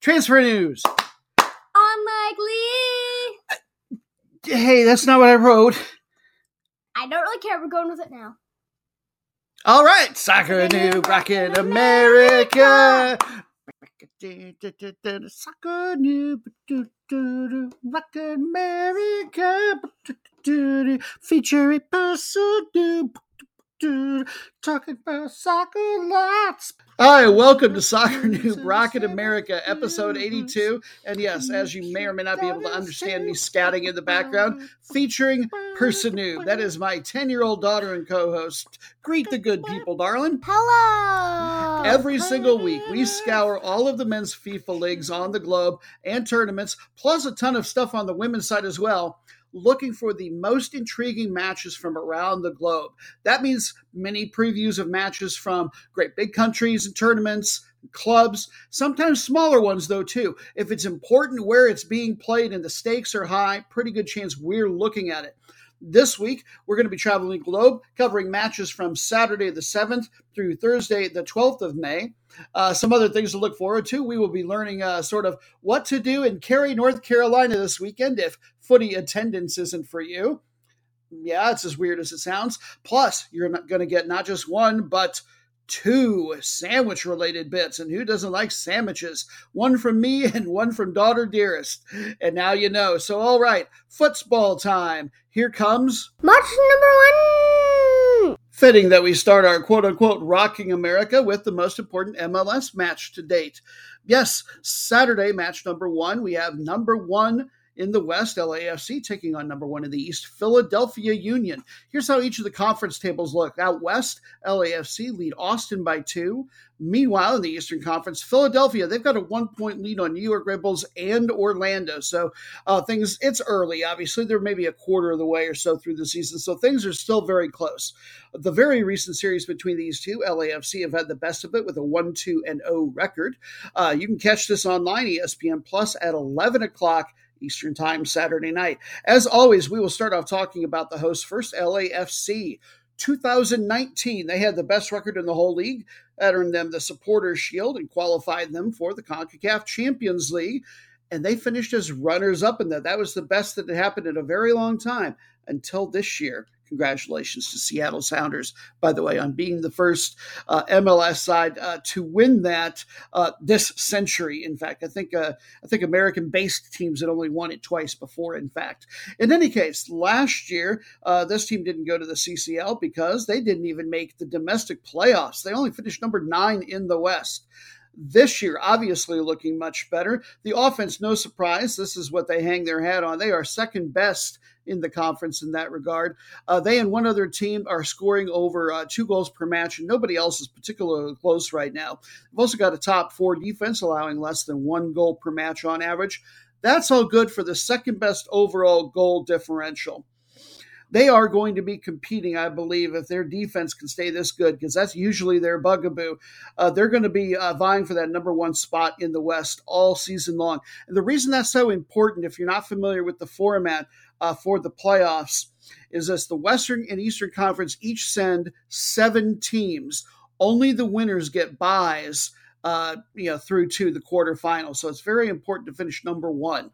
Transfer news. unlikely. Hey, that's not what I wrote. I don't really care. We're going with it now. All right, Soccer New Rockin' America. Soccer New Rockin' America. Featuring person new. Talking about soccer lots. Right, welcome to Soccer New Rocket America, episode 82. And yes, as you may or may not be able to understand me scatting in the background, featuring Person Noob. That is my 10 year old daughter and co host. Greet the good people, darling. Hello. Every single week, we scour all of the men's FIFA leagues on the globe and tournaments, plus a ton of stuff on the women's side as well, looking for the most intriguing matches from around the globe. That means many previews of matches from great big countries and tournaments. Clubs, sometimes smaller ones though too. If it's important where it's being played and the stakes are high, pretty good chance we're looking at it. This week, we're going to be traveling globe, covering matches from Saturday the 7th through Thursday the 12th of May. Uh, some other things to look forward to. We will be learning uh, sort of what to do in Cary, North Carolina this weekend if footy attendance isn't for you. Yeah, it's as weird as it sounds. Plus, you're going to get not just one, but two sandwich related bits. And who doesn't like sandwiches? One from me and one from Daughter Dearest. And now you know. So, all right, football time. Here comes. March number one. Fitting that we start our quote unquote rocking America with the most important MLS match to date. Yes, Saturday, match number one. We have number one in the West, LAFC taking on number one in the East, Philadelphia Union. Here's how each of the conference tables look. Out West, LAFC lead Austin by two. Meanwhile, in the Eastern Conference, Philadelphia, they've got a one point lead on New York Red Bulls and Orlando. So uh, things, it's early, obviously. They're maybe a quarter of the way or so through the season. So things are still very close. The very recent series between these two, LAFC have had the best of it with a 1 2 and 0 record. Uh, you can catch this online, ESPN Plus, at 11 o'clock. Eastern Time Saturday night. As always, we will start off talking about the hosts first, LAFC. 2019, they had the best record in the whole league. That earned them the Supporters Shield and qualified them for the CONCACAF Champions League. And they finished as runners up in that. That was the best that had happened in a very long time until this year. Congratulations to Seattle Sounders, by the way, on being the first uh, MLS side uh, to win that uh, this century. In fact, I think uh, I think American-based teams had only won it twice before. In fact, in any case, last year uh, this team didn't go to the CCL because they didn't even make the domestic playoffs. They only finished number nine in the West. This year, obviously looking much better. The offense, no surprise. This is what they hang their hat on. They are second best in the conference in that regard. Uh, they and one other team are scoring over uh, two goals per match, and nobody else is particularly close right now. They've also got a top four defense, allowing less than one goal per match on average. That's all good for the second best overall goal differential they are going to be competing, I believe, if their defense can stay this good, because that's usually their bugaboo. Uh, they're going to be uh, vying for that number one spot in the West all season long. And the reason that's so important, if you're not familiar with the format uh, for the playoffs, is this the Western and Eastern Conference each send seven teams. Only the winners get buys. Uh, you know, through to the quarterfinals. So it's very important to finish number one.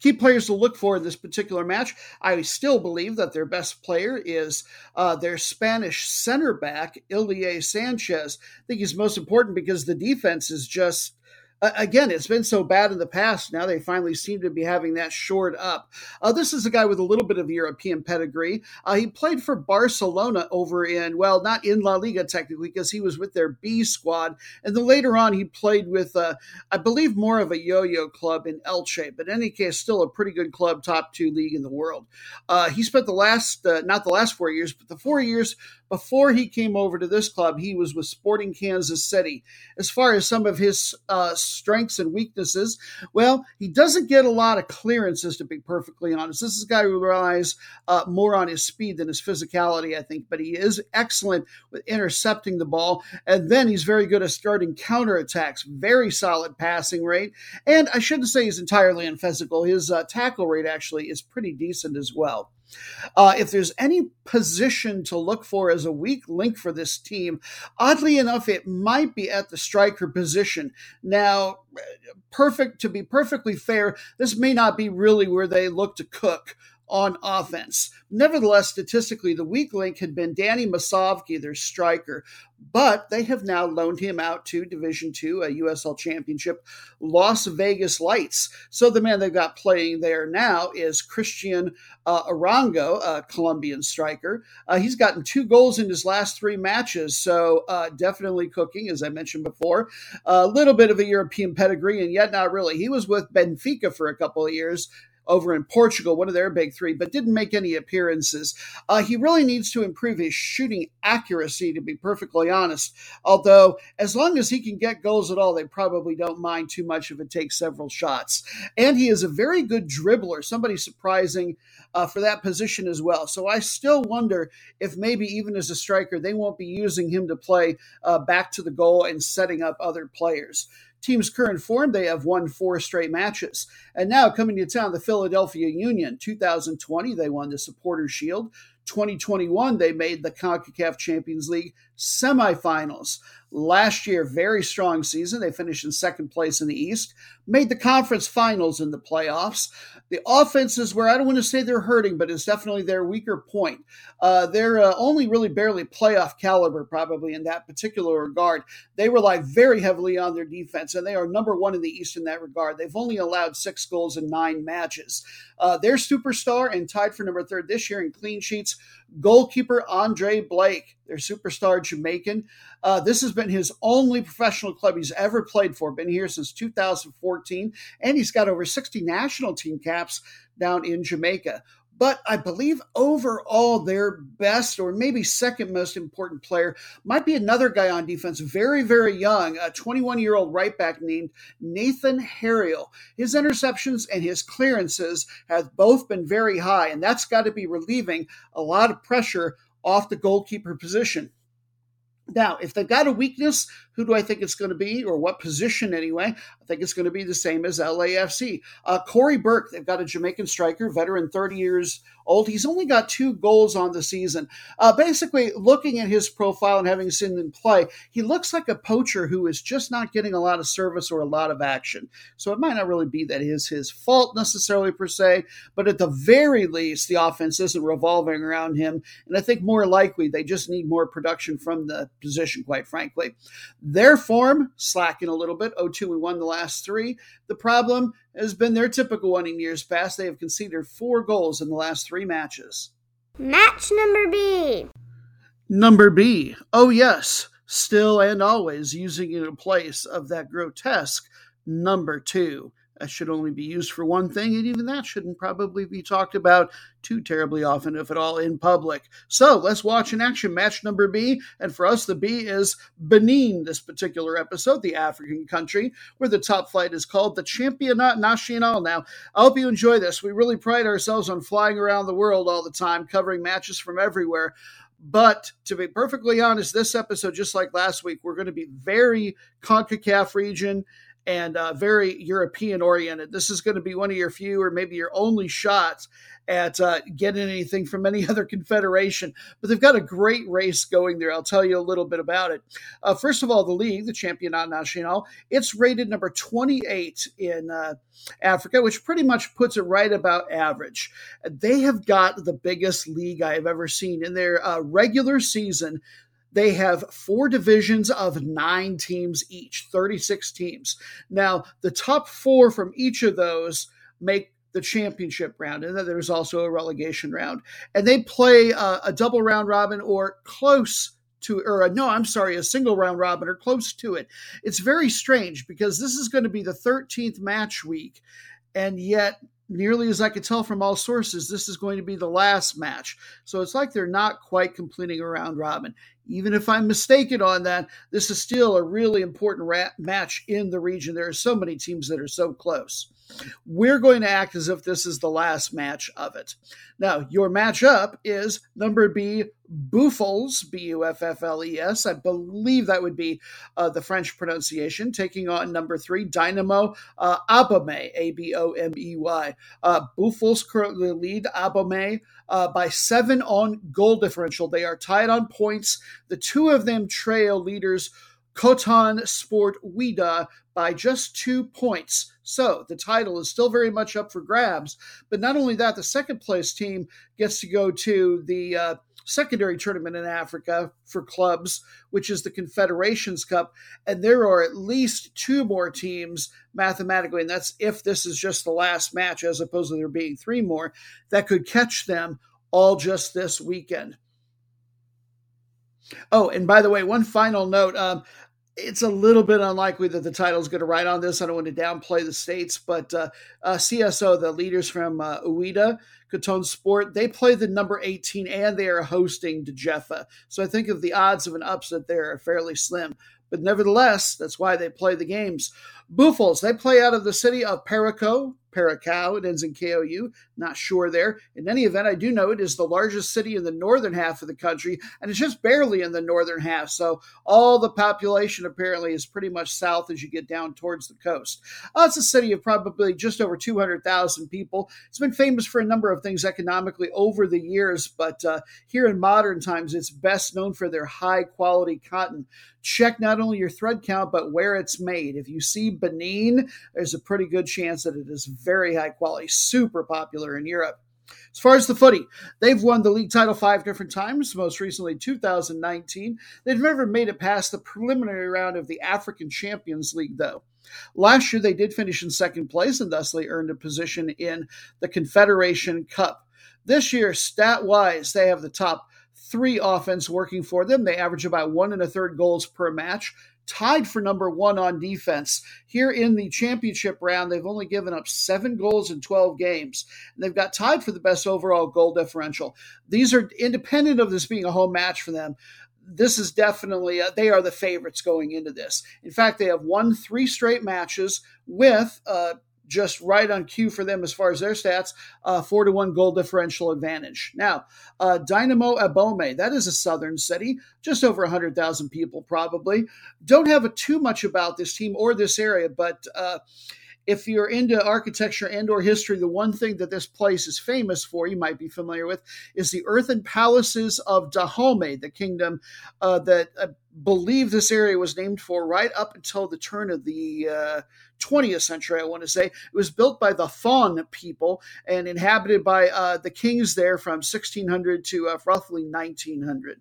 Key players to look for in this particular match. I still believe that their best player is uh, their Spanish center back, Ilie Sanchez. I think he's most important because the defense is just. Again, it's been so bad in the past. Now they finally seem to be having that shored up. Uh, this is a guy with a little bit of European pedigree. Uh, he played for Barcelona over in, well, not in La Liga technically, because he was with their B squad. And then later on, he played with, uh, I believe, more of a yo yo club in Elche. But in any case, still a pretty good club, top two league in the world. Uh, he spent the last, uh, not the last four years, but the four years Before he came over to this club, he was with Sporting Kansas City. As far as some of his uh, strengths and weaknesses, well, he doesn't get a lot of clearances, to be perfectly honest. This is a guy who relies uh, more on his speed than his physicality, I think, but he is excellent with intercepting the ball. And then he's very good at starting counterattacks, very solid passing rate. And I shouldn't say he's entirely unphysical. His uh, tackle rate actually is pretty decent as well. Uh, if there's any position to look for as a weak link for this team, oddly enough, it might be at the striker position. Now, perfect to be perfectly fair, this may not be really where they look to cook on offense. Nevertheless, statistically, the weak link had been Danny Musovski, their striker, but they have now loaned him out to Division Two, a USL Championship, Las Vegas Lights. So the man they've got playing there now is Cristian uh, Arango, a Colombian striker. Uh, he's gotten two goals in his last three matches, so uh, definitely cooking, as I mentioned before. A little bit of a European pedigree, and yet not really. He was with Benfica for a couple of years over in Portugal, one of their big three, but didn't make any appearances. Uh, he really needs to improve his shooting accuracy, to be perfectly honest. Although, as long as he can get goals at all, they probably don't mind too much if it takes several shots. And he is a very good dribbler, somebody surprising uh, for that position as well. So I still wonder if maybe even as a striker, they won't be using him to play uh, back to the goal and setting up other players team's current form, they have won four straight matches. And now coming to town, the Philadelphia Union. 2020, they won the Supporters Shield. 2021, they made the CONCACAF Champions League semifinals. Last year, very strong season. They finished in second place in the East, made the conference finals in the playoffs. The offense is where I don't want to say they're hurting, but it's definitely their weaker point. Uh, they're uh, only really barely playoff caliber, probably in that particular regard. They rely very heavily on their defense, and they are number one in the East in that regard. They've only allowed six goals in nine matches. Uh, their superstar and tied for number third this year in clean sheets, goalkeeper Andre Blake, their superstar Jamaican. Uh, this has been his only professional club he's ever played for. Been here since 2014, and he's got over 60 national team caps down in Jamaica. But I believe overall their best or maybe second most important player might be another guy on defense, very, very young, a 21 year old right back named Nathan Harriel. His interceptions and his clearances have both been very high, and that's got to be relieving a lot of pressure off the goalkeeper position. Now, if they've got a weakness, who do I think it's going to be, or what position anyway? I think it's going to be the same as LAFC. Uh, Cory Burke, they've got a Jamaican striker, veteran, 30 years old. He's only got two goals on the season. Uh, basically, looking at his profile and having seen him play, he looks like a poacher who is just not getting a lot of service or a lot of action. So it might not really be that is his fault necessarily per se, but at the very least, the offense isn't revolving around him. And I think more likely they just need more production from the position, quite frankly. Their form slacking a little bit. 0 2 we won the last three. The problem has been their typical one in years past. They have conceded four goals in the last three matches. Match number B. Number B. Oh, yes. Still and always using it in place of that grotesque number two. That should only be used for one thing, and even that shouldn't probably be talked about too terribly often, if at all, in public. So let's watch in action match number B. And for us, the B is Benin, this particular episode, the African country, where the top flight is called the Championnat National. Now, I hope you enjoy this. We really pride ourselves on flying around the world all the time, covering matches from everywhere. But to be perfectly honest, this episode, just like last week, we're going to be very CONCACAF region and uh, very European oriented. This is going to be one of your few or maybe your only shots at uh, getting anything from any other confederation. But they've got a great race going there. I'll tell you a little bit about it. Uh, first of all, the league, the Championnat National, it's rated number 28 in uh, Africa, which pretty much puts it right about average. They have got the biggest league I have ever seen in their uh, regular season. They have four divisions of nine teams each, 36 teams. Now, the top four from each of those make the championship round, and then there's also a relegation round. And they play uh, a double round robin or close to, or a, no, I'm sorry, a single round robin or close to it. It's very strange because this is going to be the 13th match week, and yet nearly as I could tell from all sources, this is going to be the last match. So it's like they're not quite completing a round robin. Even if I'm mistaken on that, this is still a really important ra- match in the region. There are so many teams that are so close. We're going to act as if this is the last match of it. Now, your matchup is number B, Buffles, B U F F L E S. I believe that would be uh, the French pronunciation, taking on number three, Dynamo uh, Abomey, A B O M E Y. Uh, Buffles currently lead Abomey uh, by seven on goal differential. They are tied on points. The two of them trail leaders Coton Sport Ouidah by just two points. So the title is still very much up for grabs. But not only that, the second place team gets to go to the uh, secondary tournament in Africa for clubs, which is the Confederations Cup. And there are at least two more teams mathematically, and that's if this is just the last match, as opposed to there being three more, that could catch them all just this weekend. Oh, and by the way, one final note. Um, it's a little bit unlikely that the title is going to ride on this. I don't want to downplay the states, but uh, uh, CSO, the leaders from uh, Coton Sport, they play the number 18 and they are hosting Jeffa. So I think of the odds of an upset there are fairly slim. But nevertheless, that's why they play the games. Buffles, they play out of the city of Parakou, Paracow. It ends in KOU. Not sure there. In any event, I do know it is the largest city in the northern half of the country, and it's just barely in the northern half. So all the population apparently is pretty much south as you get down towards the coast. Uh, it's a city of probably just over 200,000 people. It's been famous for a number of things economically over the years, but uh, here in modern times, it's best known for their high quality cotton. Check not only your thread count, but where it's made. If you see Benin, there's a pretty good chance that it is very high quality, super popular in Europe. As far as the footy, they've won the league title five different times, most recently 2019. They've never made it past the preliminary round of the African Champions League, though. Last year, they did finish in second place and thusly earned a position in the Confederation Cup. This year, stat wise, they have the top three offense working for them. They average about one and a third goals per match tied for number one on defense. Here in the championship round, they've only given up seven goals in 12 games. And they've got tied for the best overall goal differential. These are independent of this being a home match for them. This is definitely, uh, they are the favorites going into this. In fact, they have won three straight matches with uh, just right on cue for them as far as their stats, uh, four to one goal differential advantage. Now, uh, Dynamo Abomey, that is a southern city, just over 100,000 people probably. Don't have a, too much about this team or this area, but uh, if you're into architecture and or history the one thing that this place is famous for you might be familiar with is the earthen palaces of dahomey the kingdom uh, that I believe this area was named for right up until the turn of the uh, 20th century i want to say it was built by the Fon people and inhabited by uh, the kings there from 1600 to uh, roughly 1900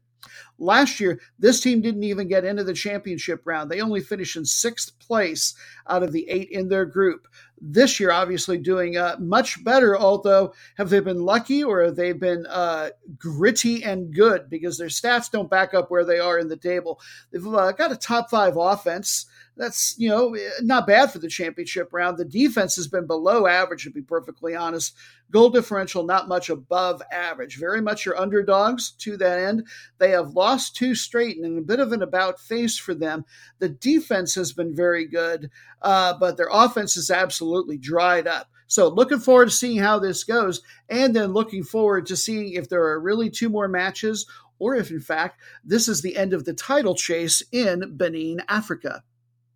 Last year, this team didn't even get into the championship round. They only finished in sixth place out of the eight in their group. This year, obviously, doing uh, much better, although have they been lucky or have they been uh, gritty and good because their stats don't back up where they are in the table? They've uh, got a top five offense that's you know not bad for the championship round. The defense has been below average, to be perfectly honest. Goal differential not much above average. Very much your underdogs to that end. They have lost two straight and a bit of an about face for them. The defense has been very good, uh, but their offense is absolutely dried up. So looking forward to seeing how this goes, and then looking forward to seeing if there are really two more matches or if, in fact, this is the end of the title chase in Benin, Africa.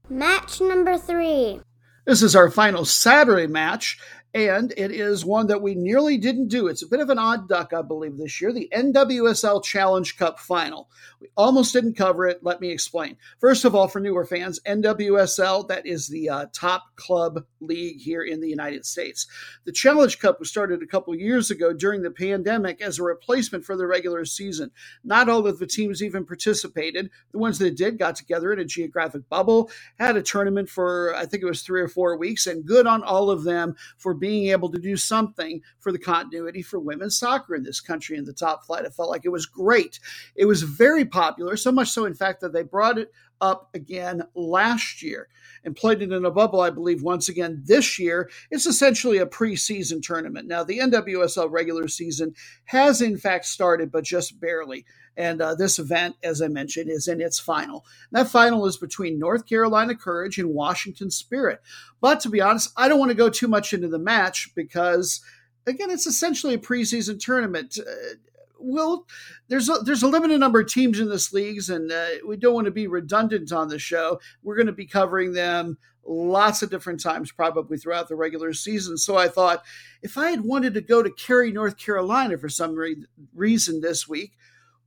Match number three. This is our final Saturday match, and it is one that we nearly didn't do. It's a bit of an odd duck, I believe, this year the NWSL Challenge Cup final. We almost didn't cover it. Let me explain. First of all, for newer fans, NWSL, that is the uh, top club league here in the United States. The Challenge Cup was started a couple years ago during the pandemic as a replacement for the regular season. Not all of the teams even participated. The ones that did got together in a geographic bubble, had a tournament for, I think it was three or four weeks, and good on all of them for being able to do something for the continuity for women's soccer in this country in the top flight. I felt like it was great. It was very popular, so much so, in fact, that they brought it up again last year and played it in a bubble, I believe, once again this year. It's essentially a preseason tournament. Now, the NWSL regular season has in fact started, but just barely. And uh, this event, as I mentioned, is in its final. And that final is between North Carolina Courage and Washington Spirit. But to be honest, I don't want to go too much into the match because, again, it's essentially a preseason tournament. Uh, well, there's a, there's a limited number of teams in this leagues, and uh, we don't want to be redundant on the show. We're going to be covering them lots of different times, probably throughout the regular season. So I thought if I had wanted to go to Cary, North Carolina for some re- reason this week,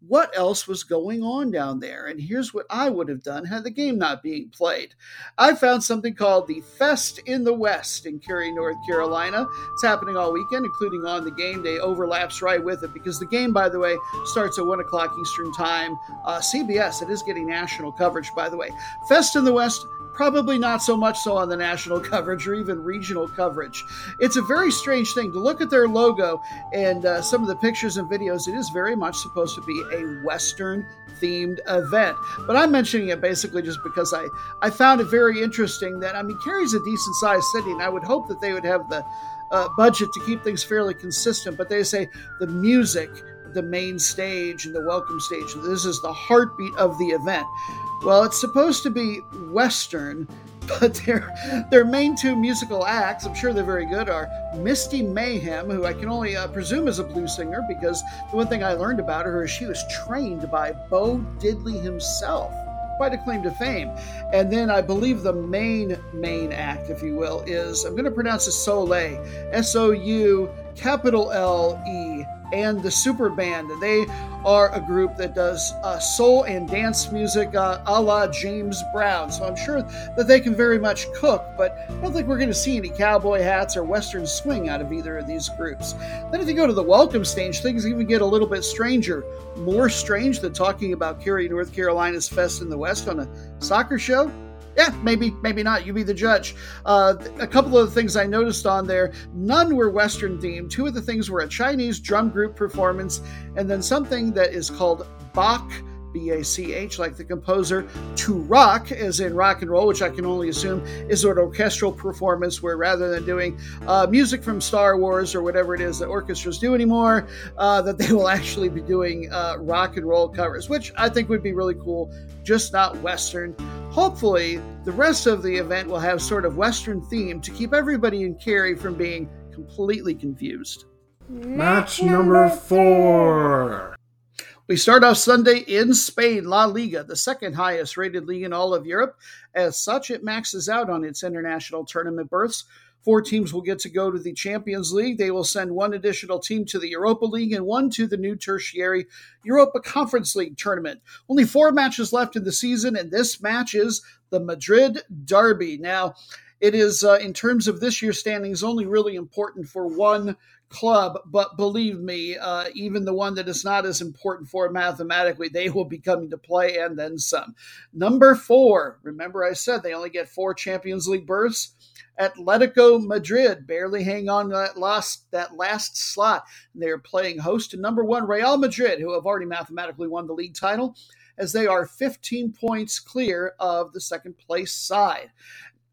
what else was going on down there. And here's what I would have done had the game not being played. I found something called the Fest in the West in Cary, North Carolina. It's happening all weekend, including on the game day, overlaps right with it because the game, by the way, starts at 1 o'clock Eastern Time. Uh, CBS, it is getting national coverage, by the way. Fest in the West probably not so much so on the national coverage or even regional coverage. It's a very strange thing to look at their logo and uh, some of the pictures and videos. It is very much supposed to be a Western themed event. But I'm mentioning it basically just because I, I found it very interesting that, I mean, Cary's a decent sized city, and I would hope that they would have the uh, budget to keep things fairly consistent. But they say the music, the main stage, and the welcome stage, this is the heartbeat of the event. Well, it's supposed to be Western, but their their main two musical acts, I'm sure they're very good, are Misty Mayhem, who I can only uh, presume is a blues singer because the one thing I learned about her is she was trained by Bo Diddley himself. Quite a claim to fame. And then I believe the main, main act, if you will, is I'm going to pronounce it Soleil. S O U capital L E and the Super Band. They are a group that does uh, soul and dance music uh, a la James Brown. So I'm sure that they can very much cook, but I don't think we're going to see any cowboy hats or Western swing out of either of these groups. Then if you go to the welcome stage, things even get a little bit stranger. More strange than talking about Cary, North Carolina's Fest in the West on a soccer show yeah, maybe, maybe not. You be the judge. Uh, a couple of the things I noticed on there, none were Western themed. Two of the things were a Chinese drum group performance, and then something that is called Bach B A C H, like the composer, to rock, as in rock and roll, which I can only assume is an orchestral performance where rather than doing uh, music from Star Wars or whatever it is that orchestras do anymore, uh, that they will actually be doing uh, rock and roll covers, which I think would be really cool, just not Western. Hopefully, the rest of the event will have sort of Western theme to keep everybody in Cary from being completely confused. Match number four. We start off Sunday in Spain, La Liga, the second highest rated league in all of Europe. As such, it maxes out on its international tournament berths. Four teams will get to go to the Champions League. They will send one additional team to the Europa League and one to the new tertiary Europa Conference League tournament. Only four matches left in the season, and this match is the Madrid Derby. Now, it is, uh, in terms of this year's standings, only really important for one club, but believe me, uh, even the one that is not as important for mathematically, they will be coming to play and then some. Number four, remember I said they only get four Champions League berths. Atletico Madrid barely hang on that last that last slot. They're playing host to number one Real Madrid, who have already mathematically won the league title, as they are 15 points clear of the second place side.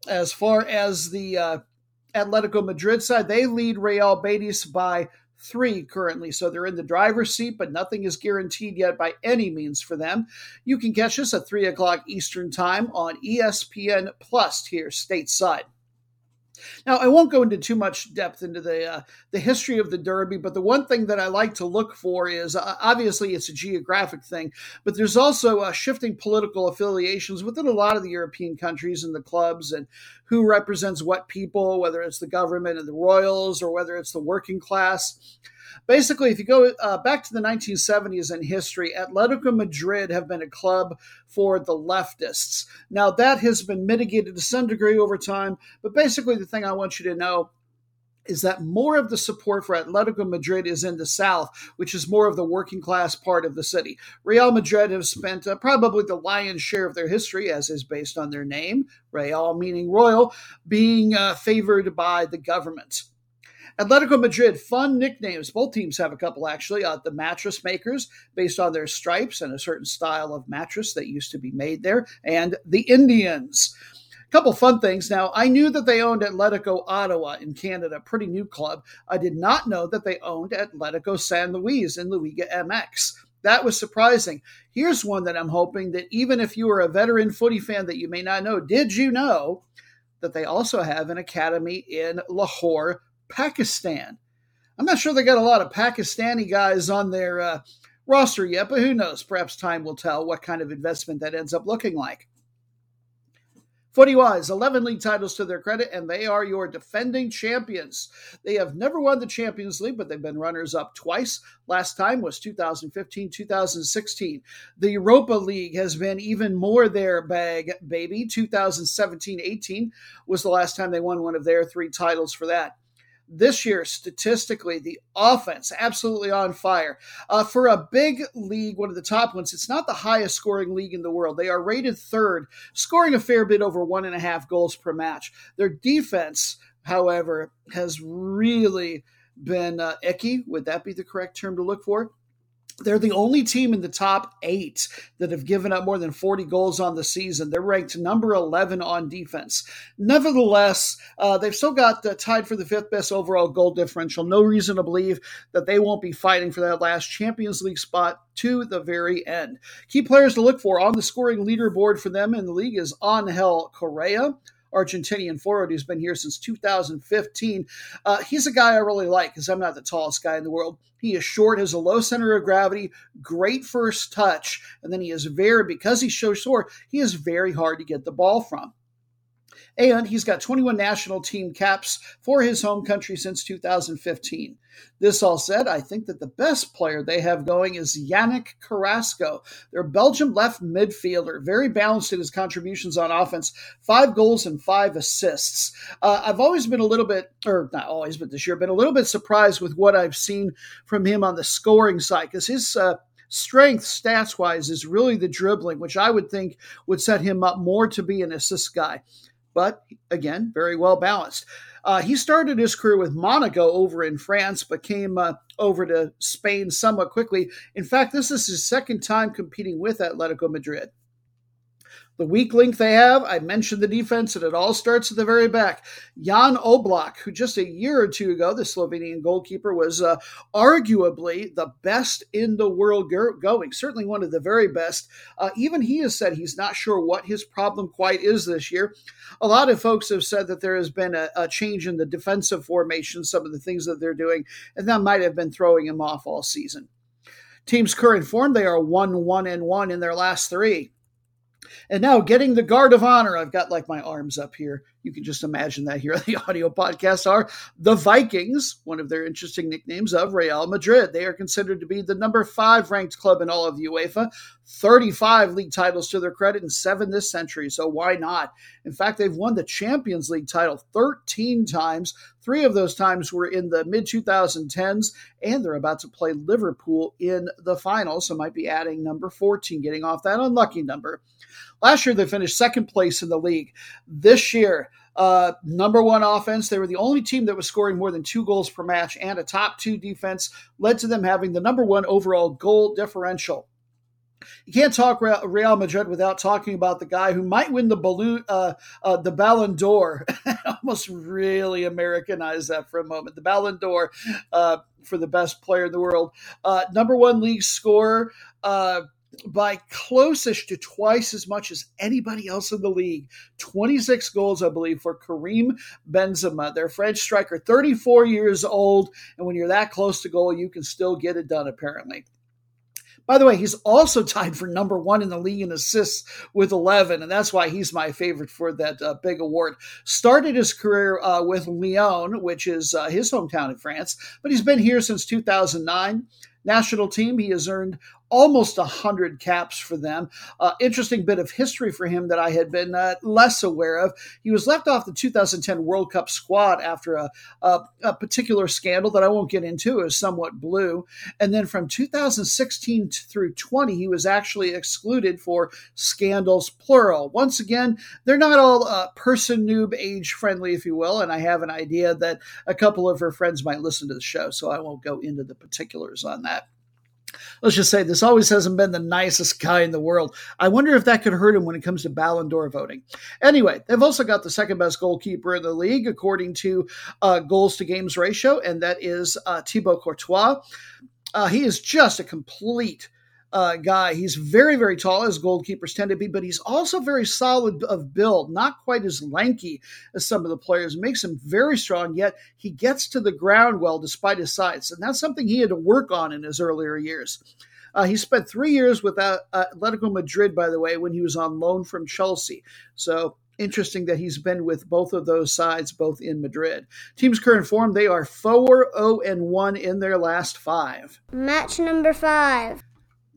As far as the uh, Atletico Madrid side, they lead Real Betis by three currently. So they're in the driver's seat, but nothing is guaranteed yet by any means for them. You can catch us at 3 o'clock Eastern Time on ESPN Plus here stateside. Now, I won't go into too much depth into the uh, the history of the Derby, but the one thing that I like to look for is uh, obviously it's a geographic thing, but there's also uh, shifting political affiliations within a lot of the European countries and the clubs, and who represents what people, whether it's the government and the royals or whether it's the working class basically, if you go uh, back to the 1970s in history, Atletico Madrid have been a club for the leftists. Now, that has been mitigated to some degree over time, but basically, the thing I want you to know is that more of the support for Atletico Madrid is in the south, which is more of the working class part of the city. Real Madrid have spent uh, probably the lion's share of their history, as is based on their name, Real meaning royal, being uh, favored by the government. Atletico Madrid, fun nicknames. Both teams have a couple actually. Uh, the Mattress Makers, based on their stripes and a certain style of mattress that used to be made there, and the Indians. A couple fun things. Now, I knew that they owned Atletico Ottawa in Canada, pretty new club. I did not know that they owned Atletico San Luis in Liga MX. That was surprising. Here's one that I'm hoping that even if you are a veteran footy fan that you may not know, did you know that they also have an academy in Lahore, Pakistan. I'm not sure they got a lot of Pakistani guys on their uh, roster yet, but who knows? Perhaps time will tell what kind of investment that ends up looking like. Footy wise, 11 league titles to their credit, and they are your defending champions. They have never won the Champions League, but they've been runners up twice. Last time was 2015 2016. The Europa League has been even more their bag, baby. 2017 18 was the last time they won one of their three titles for that this year, statistically, the offense absolutely on fire. Uh, for a big league, one of the top ones, it's not the highest scoring league in the world. They are rated third, scoring a fair bit over one and a half goals per match. Their defense, however, has really been uh, icky. Would that be the correct term to look for? They're the only team in the top eight that have given up more than 40 goals on the season. They're ranked number 11 on defense. Nevertheless, uh, they've still got uh, tied for the fifth best overall goal differential. No reason to believe that they won't be fighting for that last Champions League spot to the very end. Key players to look for on the scoring leaderboard for them in the league is Angel Correa. Argentinian forward who's been here since 2015. Uh, he's a guy I really like because I'm not the tallest guy in the world. He is short, has a low center of gravity, great first touch, and then he is very, because he's so short, he is very hard to get the ball from. And he's got 21 national team caps for his home country since 2015. This all said, I think that the best player they have going is Yannick Carrasco, their Belgium left midfielder, very balanced in his contributions on offense, five goals and five assists. Uh, I've always been a little bit, or not always, but this year, been a little bit surprised with what I've seen from him on the scoring side because his uh, strength stats wise is really the dribbling, which I would think would set him up more to be an assist guy but again, very well balanced. Uh, he started his career with Monaco over in France, but came uh, over to Spain somewhat quickly. In fact, this is his second time competing with Atletico Madrid. The weak link they have, I mentioned the defense, and it all starts at the very back. Jan Oblak, who just a year or two ago, the Slovenian goalkeeper, was uh, arguably the best in the world going, certainly one of the very best. Uh, even he has said he's not sure what his problem quite is this year. A lot of folks have said that there has been a, a change in the defensive formation, some of the things that they're doing, and that might have been throwing him off all season. Team's current form, they are 1 1 and 1 in their last three. And now getting the guard of honor. I've got like my arms up here. You can just imagine that here on the audio podcast are the Vikings, one of their interesting nicknames of Real Madrid. They are considered to be the number five ranked club in all of UEFA, 35 league titles to their credit and seven this century. So why not? In fact, they've won the Champions League title 13 times. Three of those times were in the mid 2010s, and they're about to play Liverpool in the final. So might be adding number 14, getting off that unlucky number. Last year, they finished second place in the league. This year, uh, number one offense. They were the only team that was scoring more than two goals per match, and a top two defense led to them having the number one overall goal differential. You can't talk Real Madrid without talking about the guy who might win the balloon, uh, uh, the Ballon d'Or. Almost really Americanized that for a moment. The Ballon d'Or uh, for the best player in the world. Uh, number one league scorer. Uh, by closest to twice as much as anybody else in the league. 26 goals, I believe, for Karim Benzema, their French striker, 34 years old. And when you're that close to goal, you can still get it done, apparently. By the way, he's also tied for number one in the league in assists with 11, and that's why he's my favorite for that uh, big award. Started his career uh, with Lyon, which is uh, his hometown in France, but he's been here since 2009 national team. He has earned almost 100 caps for them. Uh, interesting bit of history for him that I had been uh, less aware of. He was left off the 2010 World Cup squad after a, a, a particular scandal that I won't get into. Was somewhat blue. And then from 2016 through 20, he was actually excluded for scandals, plural. Once again, they're not all uh, person noob age friendly, if you will. And I have an idea that a couple of her friends might listen to the show, so I won't go into the particulars on that let's just say this always hasn't been the nicest guy in the world. I wonder if that could hurt him when it comes to Ballon d'Or voting. Anyway, they've also got the second best goalkeeper in the league according to uh, goals to games ratio, and that is uh, Thibaut Courtois. Uh, he is just a complete uh, guy. He's very, very tall, as goalkeepers tend to be, but he's also very solid of build, not quite as lanky as some of the players. Makes him very strong, yet he gets to the ground well despite his size. And that's something he had to work on in his earlier years. Uh, he spent three years with Atletico Madrid, by the way, when he was on loan from Chelsea. So interesting that he's been with both of those sides, both in Madrid. Team's current form, they are 4 0 and 1 in their last five. Match number five.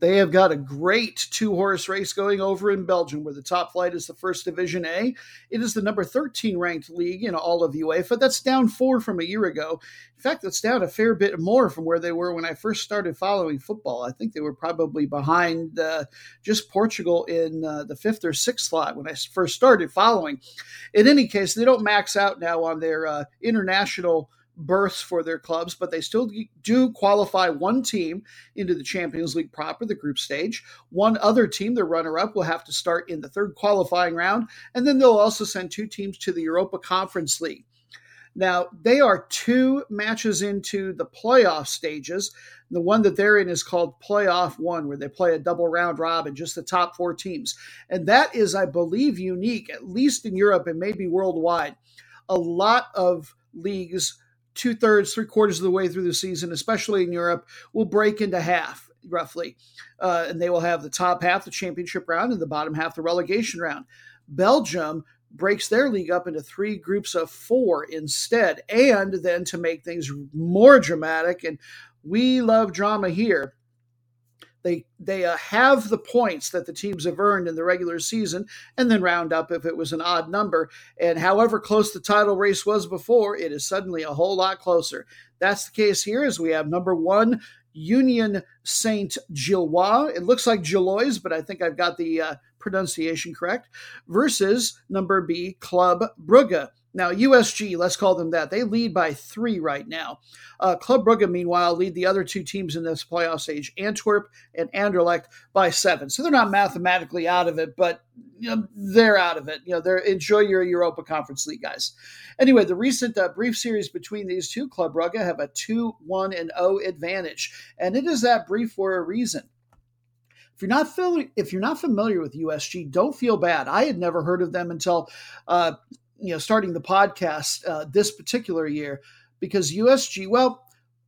They have got a great two horse race going over in Belgium, where the top flight is the First Division A. It is the number 13 ranked league in all of UEFA. That's down four from a year ago. In fact, that's down a fair bit more from where they were when I first started following football. I think they were probably behind uh, just Portugal in uh, the fifth or sixth slot when I first started following. In any case, they don't max out now on their uh, international berths for their clubs, but they still do qualify one team into the Champions League proper, the group stage. One other team, the runner up, will have to start in the third qualifying round, and then they'll also send two teams to the Europa Conference League. Now, they are two matches into the playoff stages. The one that they're in is called Playoff One, where they play a double round robin, just the top four teams. And that is, I believe, unique, at least in Europe and maybe worldwide. A lot of leagues two thirds, three quarters of the way through the season, especially in Europe, will break into half roughly. Uh, and they will have the top half, the championship round, and the bottom half, the relegation round. Belgium breaks their league up into three groups of four instead. And then to make things more dramatic, and we love drama here, they they uh, have the points that the teams have earned in the regular season, and then round up if it was an odd number. And however close the title race was before, it is suddenly a whole lot closer. That's the case here, as we have number one Union Saint Gillois. It looks like Gillois, but I think I've got the uh, pronunciation correct. Versus number B Club Brugge. Now, USG, let's call them that, they lead by three right now. Uh, Club Brugge, meanwhile, lead the other two teams in this playoff stage, Antwerp and Anderlecht, by seven. So they're not mathematically out of it, but you know, they're out of it. You know, they're enjoy your Europa Conference League, guys. Anyway, the recent uh, brief series between these two, Club Brugge, have a 2 1 and 0 advantage. And it is that brief for a reason. If you're not familiar, if you're not familiar with USG, don't feel bad. I had never heard of them until uh, you know starting the podcast uh, this particular year because USG. Well,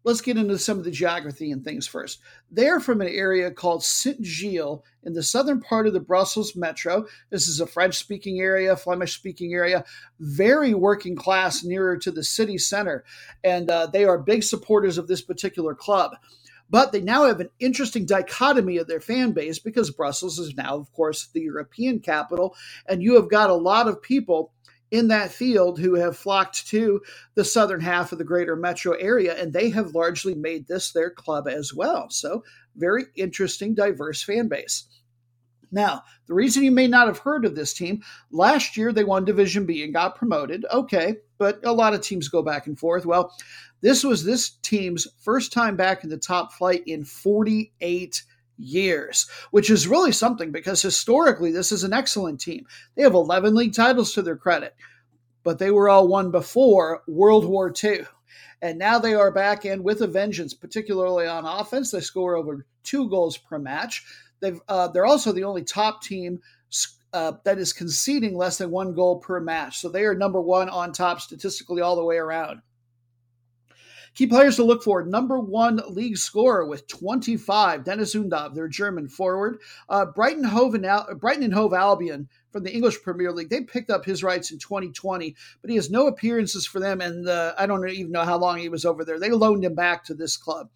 let's get into some of the geography and things first. They're from an area called Saint Gilles in the southern part of the Brussels metro. This is a French speaking area, Flemish speaking area, very working class nearer to the city center. And uh, they are big supporters of this particular club. But they now have an interesting dichotomy of their fan base because Brussels is now, of course, the European capital. And you have got a lot of people in that field who have flocked to the southern half of the greater metro area, and they have largely made this their club as well. So, very interesting, diverse fan base. Now, the reason you may not have heard of this team, last year they won Division B and got promoted. Okay, but a lot of teams go back and forth. Well, this was this team's first time back in the top flight in 48 years, which is really something because historically this is an excellent team. They have 11 league titles to their credit, but they were all won before World War II. And now they are back in with a vengeance, particularly on offense. They score over two goals per match. They've, uh, they're also the only top team uh, that is conceding less than one goal per match. So they are number one on top statistically all the way around. Key players to look for number one league scorer with 25, Deniz Undav, their German forward. Uh, Brighton, Hove and Al- Brighton and Hove Albion from the English Premier League. They picked up his rights in 2020, but he has no appearances for them, and uh, I don't even know how long he was over there. They loaned him back to this club.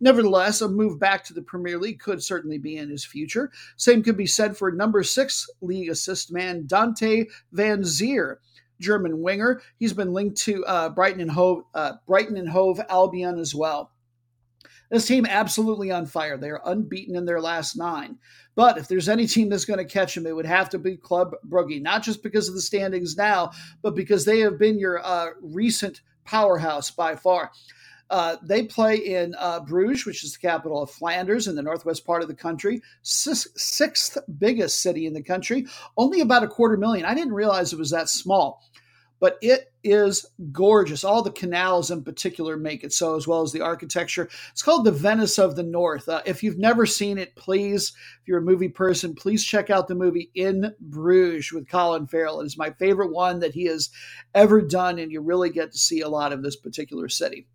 Nevertheless, a move back to the Premier League could certainly be in his future. Same could be said for number six league assist man Dante Vanzeir. German winger. He's been linked to uh, Brighton and Hove, uh, Brighton and Hove Albion as well. This team absolutely on fire. They are unbeaten in their last nine. But if there's any team that's going to catch them, it would have to be Club Brugge, not just because of the standings now, but because they have been your uh, recent powerhouse by far. Uh, they play in uh, Bruges, which is the capital of Flanders in the northwest part of the country, sixth biggest city in the country, only about a quarter million. I didn't realize it was that small but it is gorgeous. All the canals in particular make it so, as well as the architecture. It's called the Venice of the North. Uh, if you've never seen it, please, if you're a movie person, please check out the movie In Bruges with Colin Farrell. It is my favorite one that he has ever done, and you really get to see a lot of this particular city.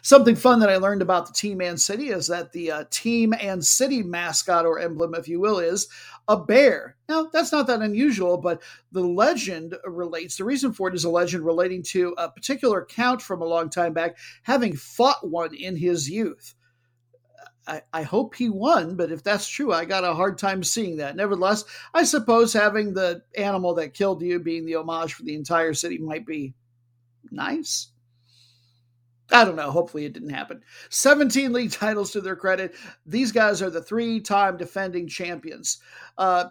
Something fun that I learned about the Team and City is that the uh, Team and City mascot or emblem, if you will, is a bear. Now, that's not that unusual, but the legend relates, the reason for it is a legend relating to a particular count from a long time back, having fought one in his youth. I, I, hope he won, but if that's true, I got a hard time seeing that. Nevertheless, I suppose having the animal that killed you being the homage for the entire city might be nice. I don't know. Hopefully, it didn't happen. 17 league titles to their credit. These guys are the three time defending champions. Uh,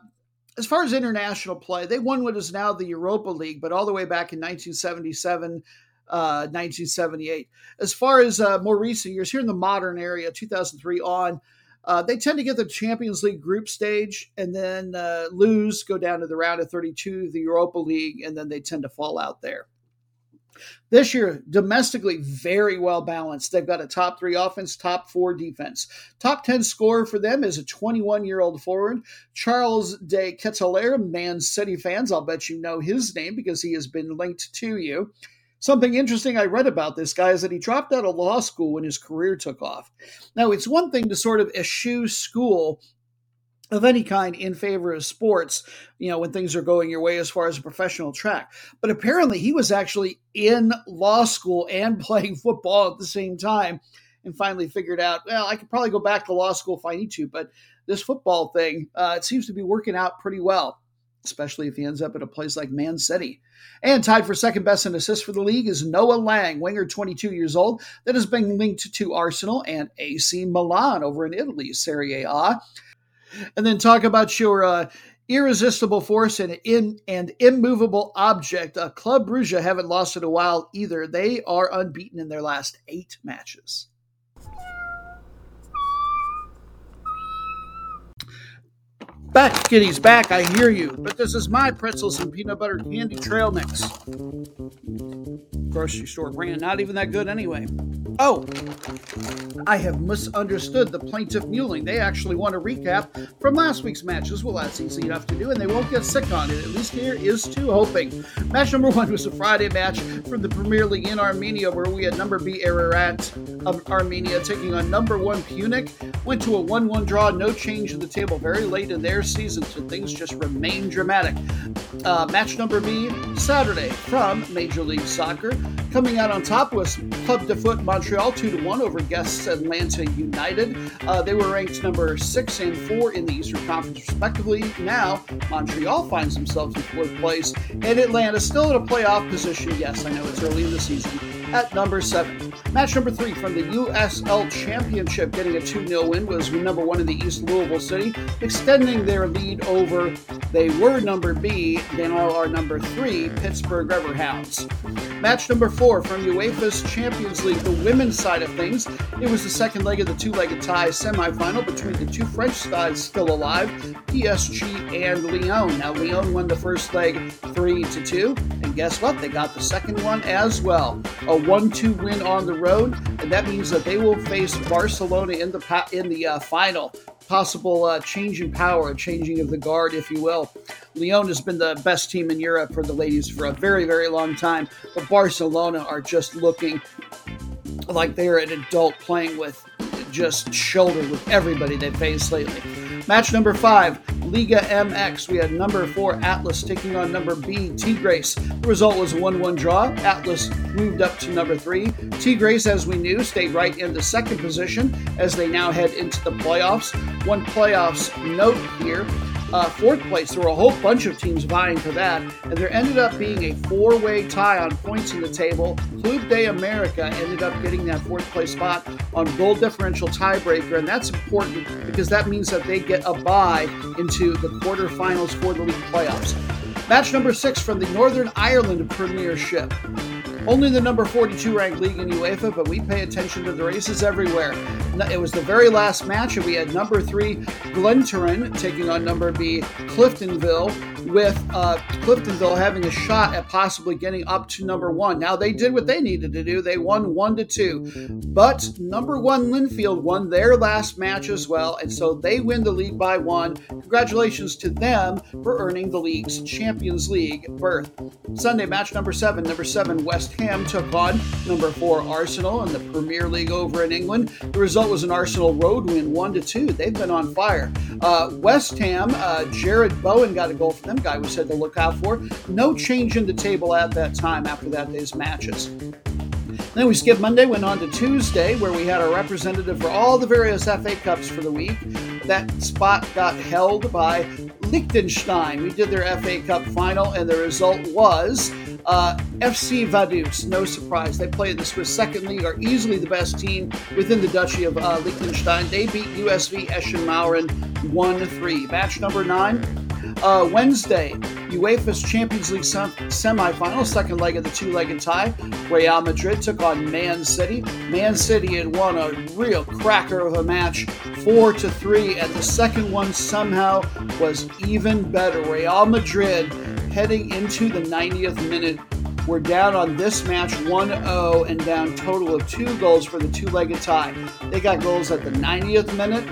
as far as international play, they won what is now the Europa League, but all the way back in 1977. Uh, 1978. As far as uh, more recent years, here in the modern area, 2003 on, uh, they tend to get the Champions League group stage and then uh, lose, go down to the round of 32, the Europa League, and then they tend to fall out there. This year, domestically, very well balanced. They've got a top three offense, top four defense. Top 10 scorer for them is a 21 year old forward, Charles de Ketelaere. Man City fans, I'll bet you know his name because he has been linked to you. Something interesting I read about this guy is that he dropped out of law school when his career took off. Now, it's one thing to sort of eschew school of any kind in favor of sports, you know, when things are going your way as far as a professional track. But apparently he was actually in law school and playing football at the same time and finally figured out, well, I could probably go back to law school if I need to, but this football thing, uh, it seems to be working out pretty well, especially if he ends up at a place like Man City. And tied for second best in assists for the league is Noa Lang, winger 22 years old, that has been linked to Arsenal and AC Milan over in Italy, Serie A and then talk about your uh, irresistible force and in and immovable object. Uh, Club Brugge haven't lost in a while either. They are unbeaten in their last eight matches. Back, kiddies, back. I hear you. But this is my pretzels and peanut butter candy trail mix. Grocery store brand, not even that good anyway. Oh, I have misunderstood the plaintiff muling. They actually want a recap from last week's matches. Well, that's easy enough to do, and they won't get sick on it. At least here is to hoping. Match number one was a Friday match from the Premier League in Armenia, where we had number B Ararat of um, Armenia taking on number one Pyunik. Went to a 1 1 draw, no change in the table very late in their season, so things just remain dramatic. Uh, match number B, Saturday from Major League Soccer. Coming out on top was Club de Foot Montreal 2 to 1 over guests Atlanta United. Uh, they were ranked number 6 and 4 in the Eastern Conference, respectively. Now, Montreal finds themselves in fourth place, and Atlanta still in a playoff position. Yes, I know it's early in the season at number seven. Match number three from the USL Championship, getting a 2 0 win, was number one in the East Louisville City, extending their lead over. They were number B, they now are number three, Pittsburgh Riverhounds. Match number four from UEFA's Champions League, the women's side of things. It was the second leg of the two legged tie semifinal between the two French sides still alive, PSG and Lyon. Now, Lyon won the first leg 3 to 2, guess what? They got the second one as well. A 1 2 win on the road, and that means that they will face Barcelona in the, in the uh, final possible uh, change in power, changing of the guard, if you will. Lyon has been the best team in Europe for the ladies for a very, very long time, but Barcelona are just looking like they're an adult playing with just shoulder with everybody they face lately. Match number five, Liga MX. We had number four, Atlas, taking on number B, Grace. The result was a 1 1 draw. Atlas moved up to number three. Tigres, as we knew, stayed right in the second position as they now head into the playoffs. One playoffs note here uh, fourth place. There were a whole bunch of teams vying for that, and there ended up being a four way tie on points in the table. Club de America ended up getting that fourth place spot on goal differential tiebreaker, and that's important because that means that they get a bye into the quarterfinals for the league playoffs. Match number six from the Northern Ireland Premiership. Only the number 42 ranked league in UEFA, but we pay attention to the races everywhere. It was the very last match, and we had number three Glentoran taking on number B Cliftonville, with uh, Cliftonville having a shot at possibly getting up to number one. Now they did what they needed to do; they won one to two, but number one Linfield won their last match as well, and so they win the league by one. Congratulations to them for earning the league's Champions League berth. Sunday match number seven, number seven West Ham took on number four Arsenal in the Premier League over in England. The result was an Arsenal road win, one to two. They've been on fire. Uh, West Ham, uh, Jarrod Bowen got a goal for them. Guy we said to look out for. No change in the table at that time after that day's matches. Then we skipped Monday, went on to Tuesday, where we had our representative for all the various FA Cups for the week. That spot got held by Liechtenstein. We did their FA Cup final, and the result was uh, FC Vaduz, no surprise. They play in the Swiss Second League, are easily the best team within the Duchy of uh, Liechtenstein. They beat USV Eschen Mauren 1 3. Match number nine. Uh, Wednesday, UEFA's Champions League sem- semifinal, second leg of the two-legged tie. Real Madrid took on Man City. Man City had won a real cracker of a match, four to three, and the second one somehow was even better. Real Madrid heading into the 90th minute. We're down on this match 1 0 and down total of two goals for the two legged tie. They got goals at the 90th minute,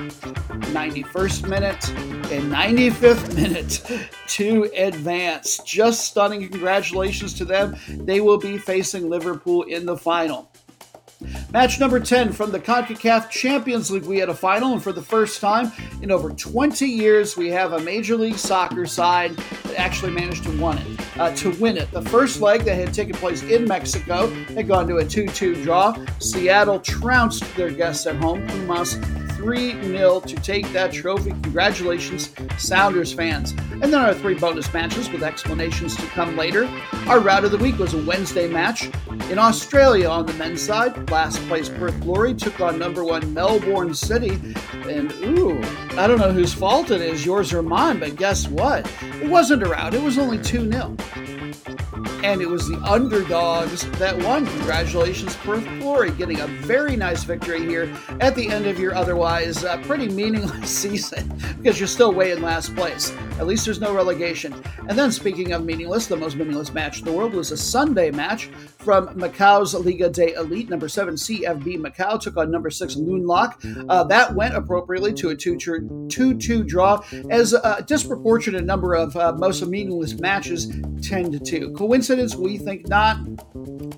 91st minute, and 95th minute to advance. Just stunning. Congratulations to them. They will be facing Liverpool in the final. Match number 10 from the CONCACAF Champions League. We had a final, and for the first time in over 20 years, we have a Major League Soccer side that actually managed to win it. Uh, to win it, the first leg that had taken place in Mexico had gone to a 2-2 draw. Seattle trounced their guests at home. Pumas 3 0 to take that trophy. Congratulations, Sounders fans. And then our three bonus matches with explanations to come later. Our route of the week was a Wednesday match in Australia on the men's side. Last place Perth Glory took on number one Melbourne City. And ooh, I don't know whose fault it is, yours or mine, but guess what? It wasn't a rout, it was only 2 0 and it was the underdogs that won. Congratulations, Perth Glory, getting a very nice victory here at the end of your otherwise uh, pretty meaningless season because you're still way in last place. At least there's no relegation. And then, speaking of meaningless, the most meaningless match in the world was a Sunday match from Macau's Liga de Elite. Number seven, CFB Macau, took on number six, Loonlock. Uh, that went appropriately to a 2 2 draw, as a disproportionate number of uh, most meaningless matches 10 to 2. Coincidence? We think not.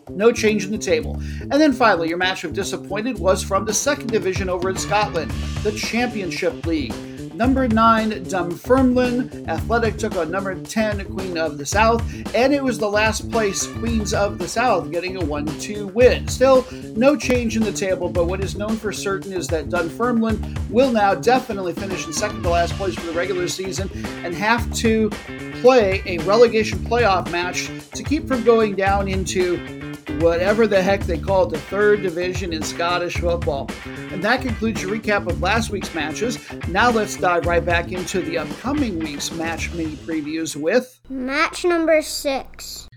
No change in the table. And then finally, your match of disappointed was from the second division over in Scotland, the Championship League. Number 9, Dunfermline Athletic took on number 10, Queen of the South, and it was the last place Queens of the South getting a 1 2 win. Still, no change in the table, but what is known for certain is that Dunfermline will now definitely finish in second to last place for the regular season and have to play a relegation playoff match to keep from going down into whatever the heck they call it, the third division in Scottish football. And that concludes your recap of last week's matches. Now let's dive right back into the upcoming week's match mini previews with match number six.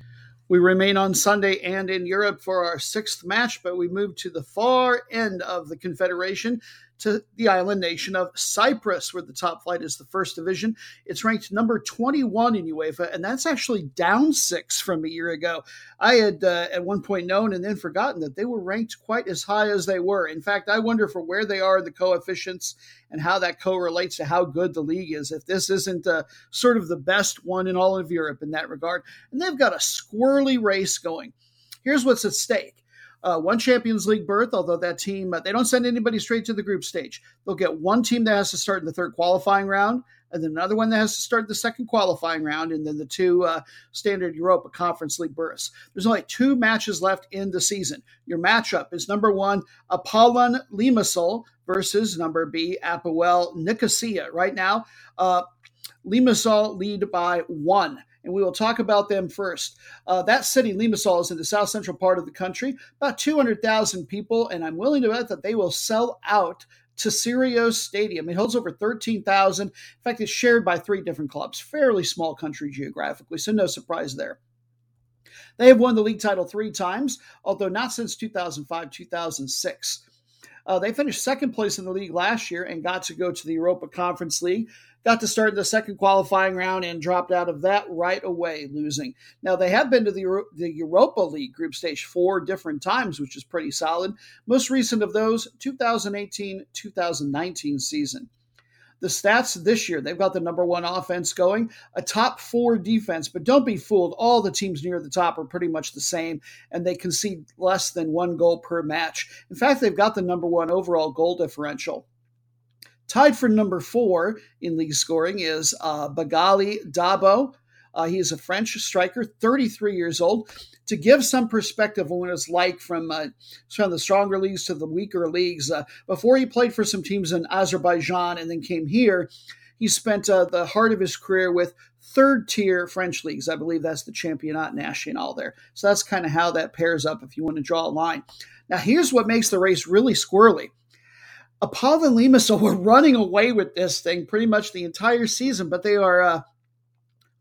We remain on Sunday and in Europe for our sixth match, but we move to the far end of the Confederation to the island nation of Cyprus, where the top flight is the first division. It's ranked number 21 in UEFA, and that's actually down six from a year ago. I had uh, at one point known and then forgotten that they were ranked quite as high as they were. In fact, I wonder for where they are in the coefficients and how that correlates to how good the league is. If this isn't uh, sort of the best one in all of Europe in that regard, and they've got a squirrely race going. Here's what's at stake. Uh, one Champions League berth, although that team, uh, they don't send anybody straight to the group stage. They'll get one team that has to start in the third qualifying round, and then another one that has to start the second qualifying round, and then the two uh, standard Europa Conference League berths. There's only two matches left in the season. Your matchup is number one, Apollon Limassol versus number B, Apoel Nicosia. Right now, uh, Limassol lead by one and we will talk about them first. Uh, that city, Limassol, is in the south central part of the country, about 200,000 people, and I'm willing to bet that they will sell out to Tsirion Stadium. It holds over 13,000. In fact, it's shared by three different clubs. Fairly small country geographically, so no surprise there. They have won the league title three times, although not since 2005 2006. Uh, they finished second place in the league last year and got to go to the Europa Conference League. Got to start in the second qualifying round and dropped out of that right away, losing. Now, they have been to the, Euro- the Europa League group stage four different times, which is pretty solid. Most recent of those, 2018 2019 season the stats this year. They've got the number one offense going, a top four defense, but don't be fooled. All the teams near the top are pretty much the same, and they concede less than one goal per match. In fact, they've got the number one overall goal differential. Tied for number four in league scoring is uh, Bagaliy Dabo. Uh, he is a French striker, 33 years old to give some perspective on what it's like from uh, from the stronger leagues to the weaker leagues. Uh, before he played for some teams in Azerbaijan and then came here, he spent uh, the heart of his career with third tier French leagues. I believe that's the Championnat National there. So that's kind of how that pairs up if you want to draw a line. Now, here's what makes the race really squirrely. Apollon Limassol were running away with this thing pretty much the entire season, but they are uh,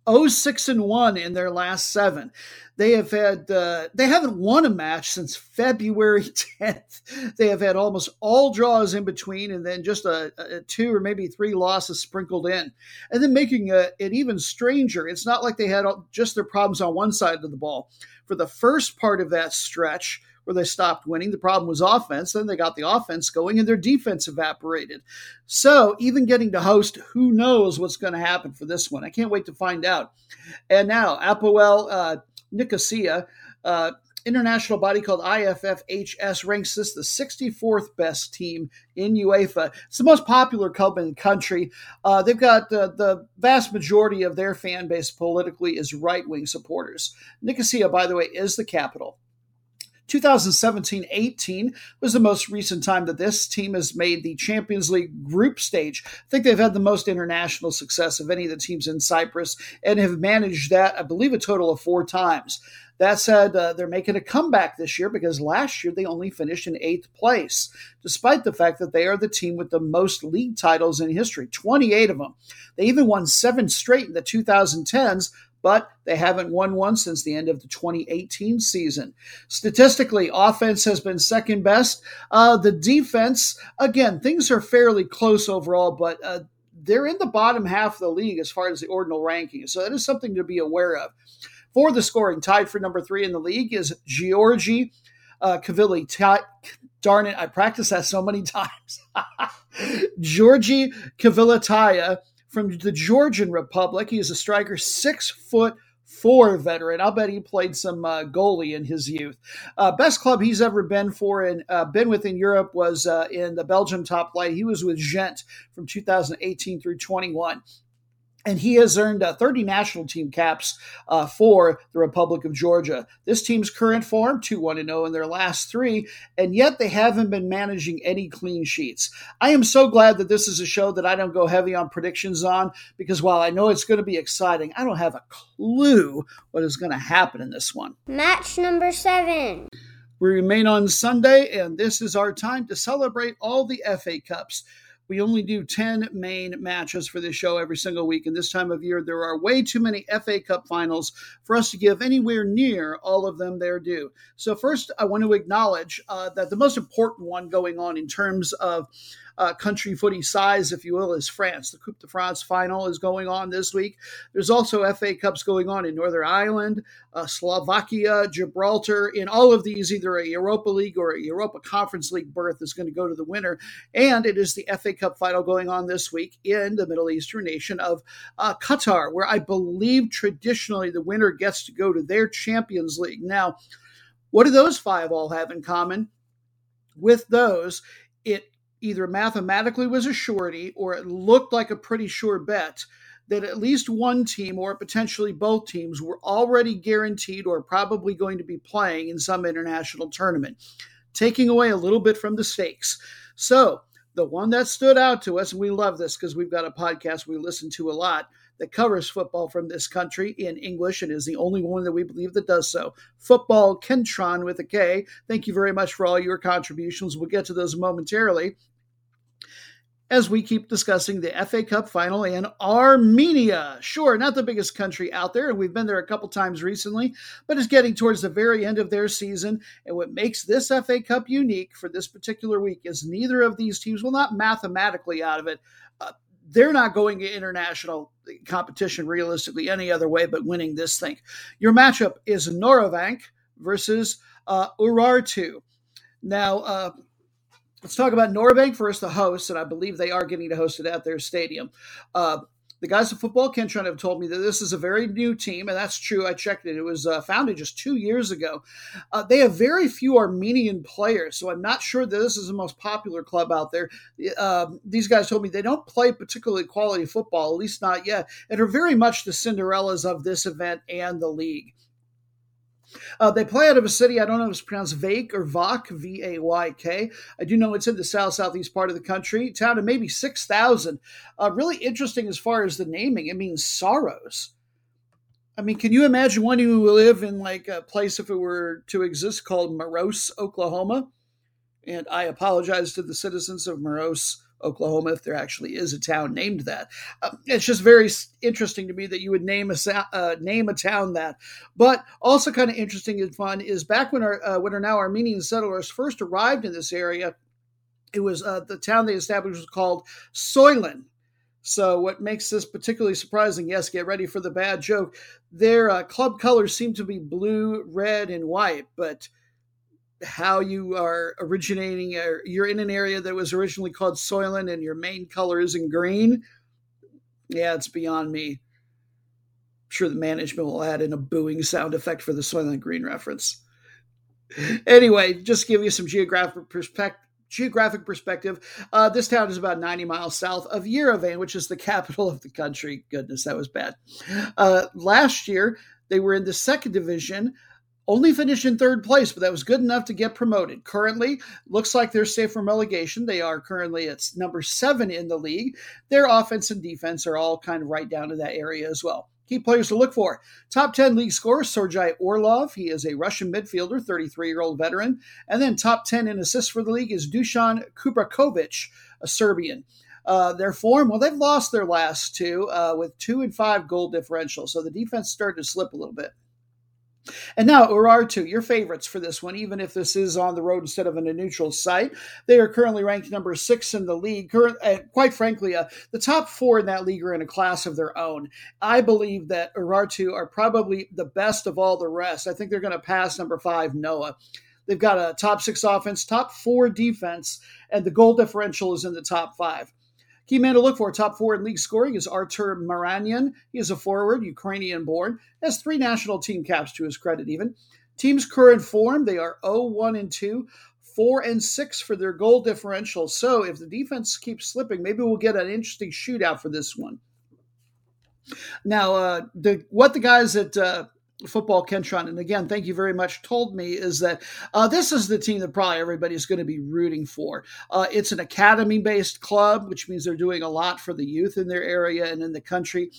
06 and 1 in their last seven. They have had uh, they haven't won a match since February 10th. They have had almost all draws in between, and then just a, a two or maybe three losses sprinkled in, and then making a, it even stranger. It's not like they had just their problems on one side of the ball. For the first part of that stretch, where they stopped winning. The problem was offense. Then they got the offense going and their defense evaporated. So even getting to host, who knows what's going to happen for this one? I can't wait to find out. And now, Apoel uh, Nicosia, uh, international body called IFFHS ranks this the 64th best team in UEFA. It's the most popular club in the country. Uh, they've got uh, the vast majority of their fan base politically is right wing supporters. Nicosia, by the way, is the capital 2017 18 was the most recent time that this team has made the Champions League group stage. I think they've had the most international success of any of the teams in Cyprus and have managed that, I believe, a total of four times. That said, uh, they're making a comeback this year because last year they only finished in eighth place, despite the fact that they are the team with the most league titles in history 28 of them. They even won seven straight in the 2010s, but they haven't won one since the end of the 2018 season. Statistically, offense has been second best. Uh, the defense, again, things are fairly close overall, but uh, they're in the bottom half of the league as far as the ordinal ranking. So that is something to be aware of. For the scoring, tied for number three in the league is Georgi uh, Kavili. Darn it, I practiced that so many times. Georgi Kvilitaia from the Georgian Republic. He is a striker, six foot four veteran. I'll bet he played some uh, goalie in his youth. Uh, best club he's ever been for and uh, been with in Europe was uh, in the Belgium top flight. He was with Gent from 2018 through 21 and he has earned uh, 30 national team caps uh, for the Republic of Georgia. This team's current form, 2 1 0 in their last three, and yet they haven't been managing any clean sheets. I am so glad that this is a show that I don't go heavy on predictions on because while I know it's going to be exciting, I don't have a clue what is going to happen in this one. Match number seven. We remain on Sunday, and this is our time to celebrate all the FA Cups. We only do 10 main matches for this show every single week. And this time of year, there are way too many FA Cup finals for us to give anywhere near all of them their due. So, first, I want to acknowledge uh, that the most important one going on in terms of uh, country footy size, if you will, is France. The Coupe de France final is going on this week. There's also FA Cups going on in Northern Ireland, uh, Slovakia, Gibraltar. In all of these, either a Europa League or a Europa Conference League berth is going to go to the winner. And it is the FA Cup final going on this week in the Middle Eastern nation of uh, Qatar, where I believe traditionally the winner gets to go to their Champions League. Now, What do those five all have in common? With those, it either mathematically was a surety or it looked like a pretty sure bet that at least one team or potentially both teams were already guaranteed or probably going to be playing in some international tournament, taking away a little bit from the stakes. So, the one that stood out to us, and we love this because we've got a podcast we listen to a lot that covers football from this country in English and is the only one that we believe that does so. Football Kentron with a K. Thank you very much for all your contributions. We'll get to those momentarily as we keep discussing the FA Cup final in Armenia. Sure, not the biggest country out there, and we've been there a couple times recently, but it's getting towards the very end of their season. And what makes this FA Cup unique for this particular week is neither of these teams, well, not mathematically out of it, uh, they're not going to international competition realistically any other way but winning this thing. Your matchup is Noravank versus uh, Urartu. Now, uh, Let's talk about Noravank first, the host, and I believe they are getting to host it at their stadium. Uh, the guys at Football Kentron have told me that this is a very new team, and that's true. I checked it; it was uh, founded just two years ago. Uh, they have very few Armenian players, so I'm not sure that this is the most popular club out there. Uh, these guys told me they don't play particularly quality football, at least not yet, and are very much the Cinderellas of this event and the league. Uh, they play out of a city, I don't know if it's pronounced Vake or Vak, V A Y K. I do know it's in the south southeast part of the country, town of maybe 6,000. Uh, really interesting as far as the naming, it means sorrows. I mean, can you imagine one who live in like a place if it were to exist called Morose, Oklahoma? And I apologize to the citizens of Morose, Oklahoma, if there actually is a town named that. Uh, it's just very interesting to me that you would name a uh, name a town that. But also kind of interesting and fun is back when our uh, when our now Armenian settlers first arrived in this area, it was uh, the town they established was called Soylent. So, what makes this particularly surprising? Yes, get ready for the bad joke. Their uh, club colors seem to be blue, red, and white, but how you are originating or you're in an area that was originally called Soylent and your main color is in green. Yeah, it's beyond me. I'm sure the management will add in a booing sound effect for the Soylent Green reference. Anyway, just give you some geographic perspective. Geographic perspective, uh, this town is about 90 miles south of Yerevan, which is the capital of the country. Goodness, that was bad. Uh, last year, they were in the second division only finished in third place, but that was good enough to get promoted. Currently, looks like they're safe from relegation. They are currently at number seven in the league. Their offense and defense are all kind of right down to that area as well. Key players to look for. Top 10 league scorer, Sergei Orlov. He is a Russian midfielder, 33 year old veteran. And then top 10 in assists for the league is Dusan Kubrakovic, a Serbian. Uh, their form, well, they've lost their last two uh, with two and five goal differential. So the defense started to slip a little bit. And now Urartu, your favorites for this one, even if this is on the road instead of in a neutral site. They are currently ranked number six in the league. Current, quite frankly, uh, the top four in that league are in a class of their own. I believe that Urartu are probably the best of all the rest. I think they're going to pass number five, Noah. They've got a top six offense, top four defense, and the goal differential is in the top five. Key man to look for, top four in league scoring, is Artur Miranyan. He is a forward, Ukrainian born, has three national team caps to his credit, even. Team's current form, they are 0 1 and 2, 4 and 6 for their goal differential. So if the defense keeps slipping, maybe we'll get an interesting shootout for this one. Now, uh, the what the guys at uh, football Kentron, and again, thank you very much, told me is that uh, this is the team that probably everybody's going to be rooting for. Uh, it's an academy based club, which means they're doing a lot for the youth in their area and in the country.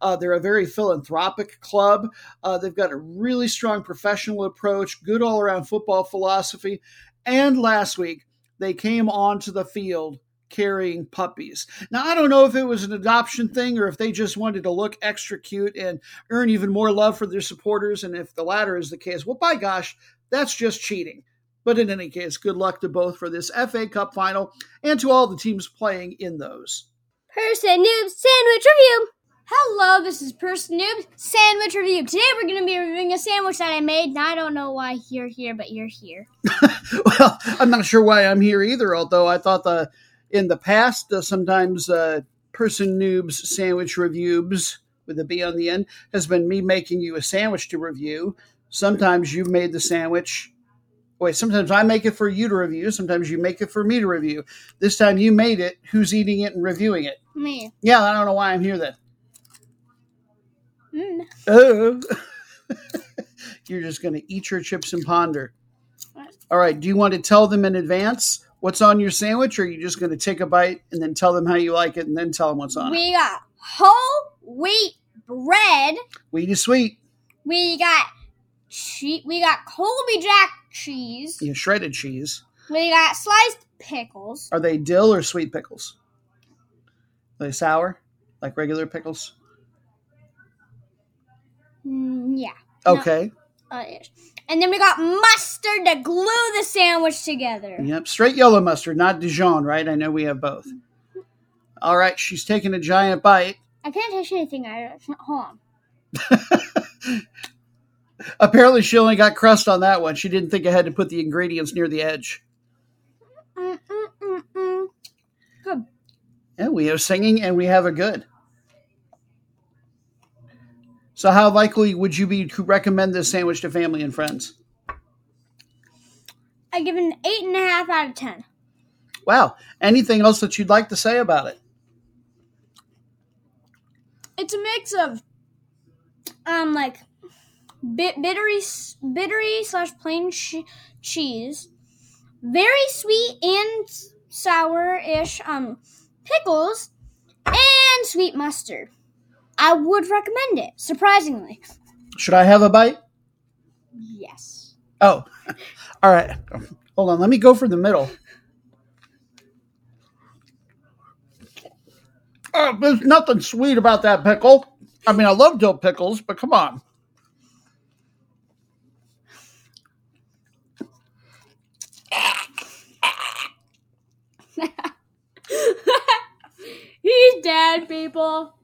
Uh, they're a very philanthropic club. Uh, they've got a really strong professional approach, good all around football philosophy. And last week, they came onto the field carrying puppies. Now, I don't know if it was an adoption thing or if they just wanted to look extra cute and earn even more love for their supporters. And if the latter is the case, well, by gosh, that's just cheating. But in any case, good luck to both for this FA Cup final and to all the teams playing in those. Person Noob Sandwich Review. Hello, this is Person Noob Sandwich Review. Today we're going to be reviewing a sandwich that I made, and I don't know why you're here, but you're here. well, I'm not sure why I'm here either, although I thought the in the past, uh, sometimes uh, person noobs sandwich reviews with a B on the end has been me making you a sandwich to review. Sometimes you've made the sandwich Wait, sometimes I make it for you to review. Sometimes you make it for me to review. This time you made it. Who's eating it and reviewing it? Me. Yeah, I don't know why I'm here then. Mm. Oh. You're just going to eat your chips and ponder. All right. Do you want to tell them in advance what's on your sandwich, or are you just going to take a bite and then tell them how you like it and then tell them what's on it? We got whole wheat bread. Wheat is sweet. We got che- We got Colby Jack cheese. Yeah, shredded cheese. We got sliced pickles. Are they dill or sweet pickles? Are they sour, like regular pickles? Mm, yeah. No. Okay. Uh, ish. And then we got mustard to glue the sandwich together. Yep. Straight yellow mustard, not Dijon, right? I know we have both. All right. She's taking a giant bite. I can't taste anything. I hold on. Apparently, she only got crust on that one. She didn't think I had to put the ingredients near the edge. Mm, mm, mm, mm. Good. Yeah, we have singing and we have a good. So, how likely would you be to recommend this sandwich to family and friends? I give it an eight and a half out of ten. Wow. Anything else that you'd like to say about it? It's a mix of um like bit bittery bittery slash plain ch- cheese, very sweet and sour-ish um pickles, and sweet mustard. I would recommend it. Surprisingly, Should I have a bite? yes. Oh, all right. Hold on. Let me go for the middle. Oh, there's nothing sweet about that pickle. I mean, I love dill pickles, but come on. He's dead, people.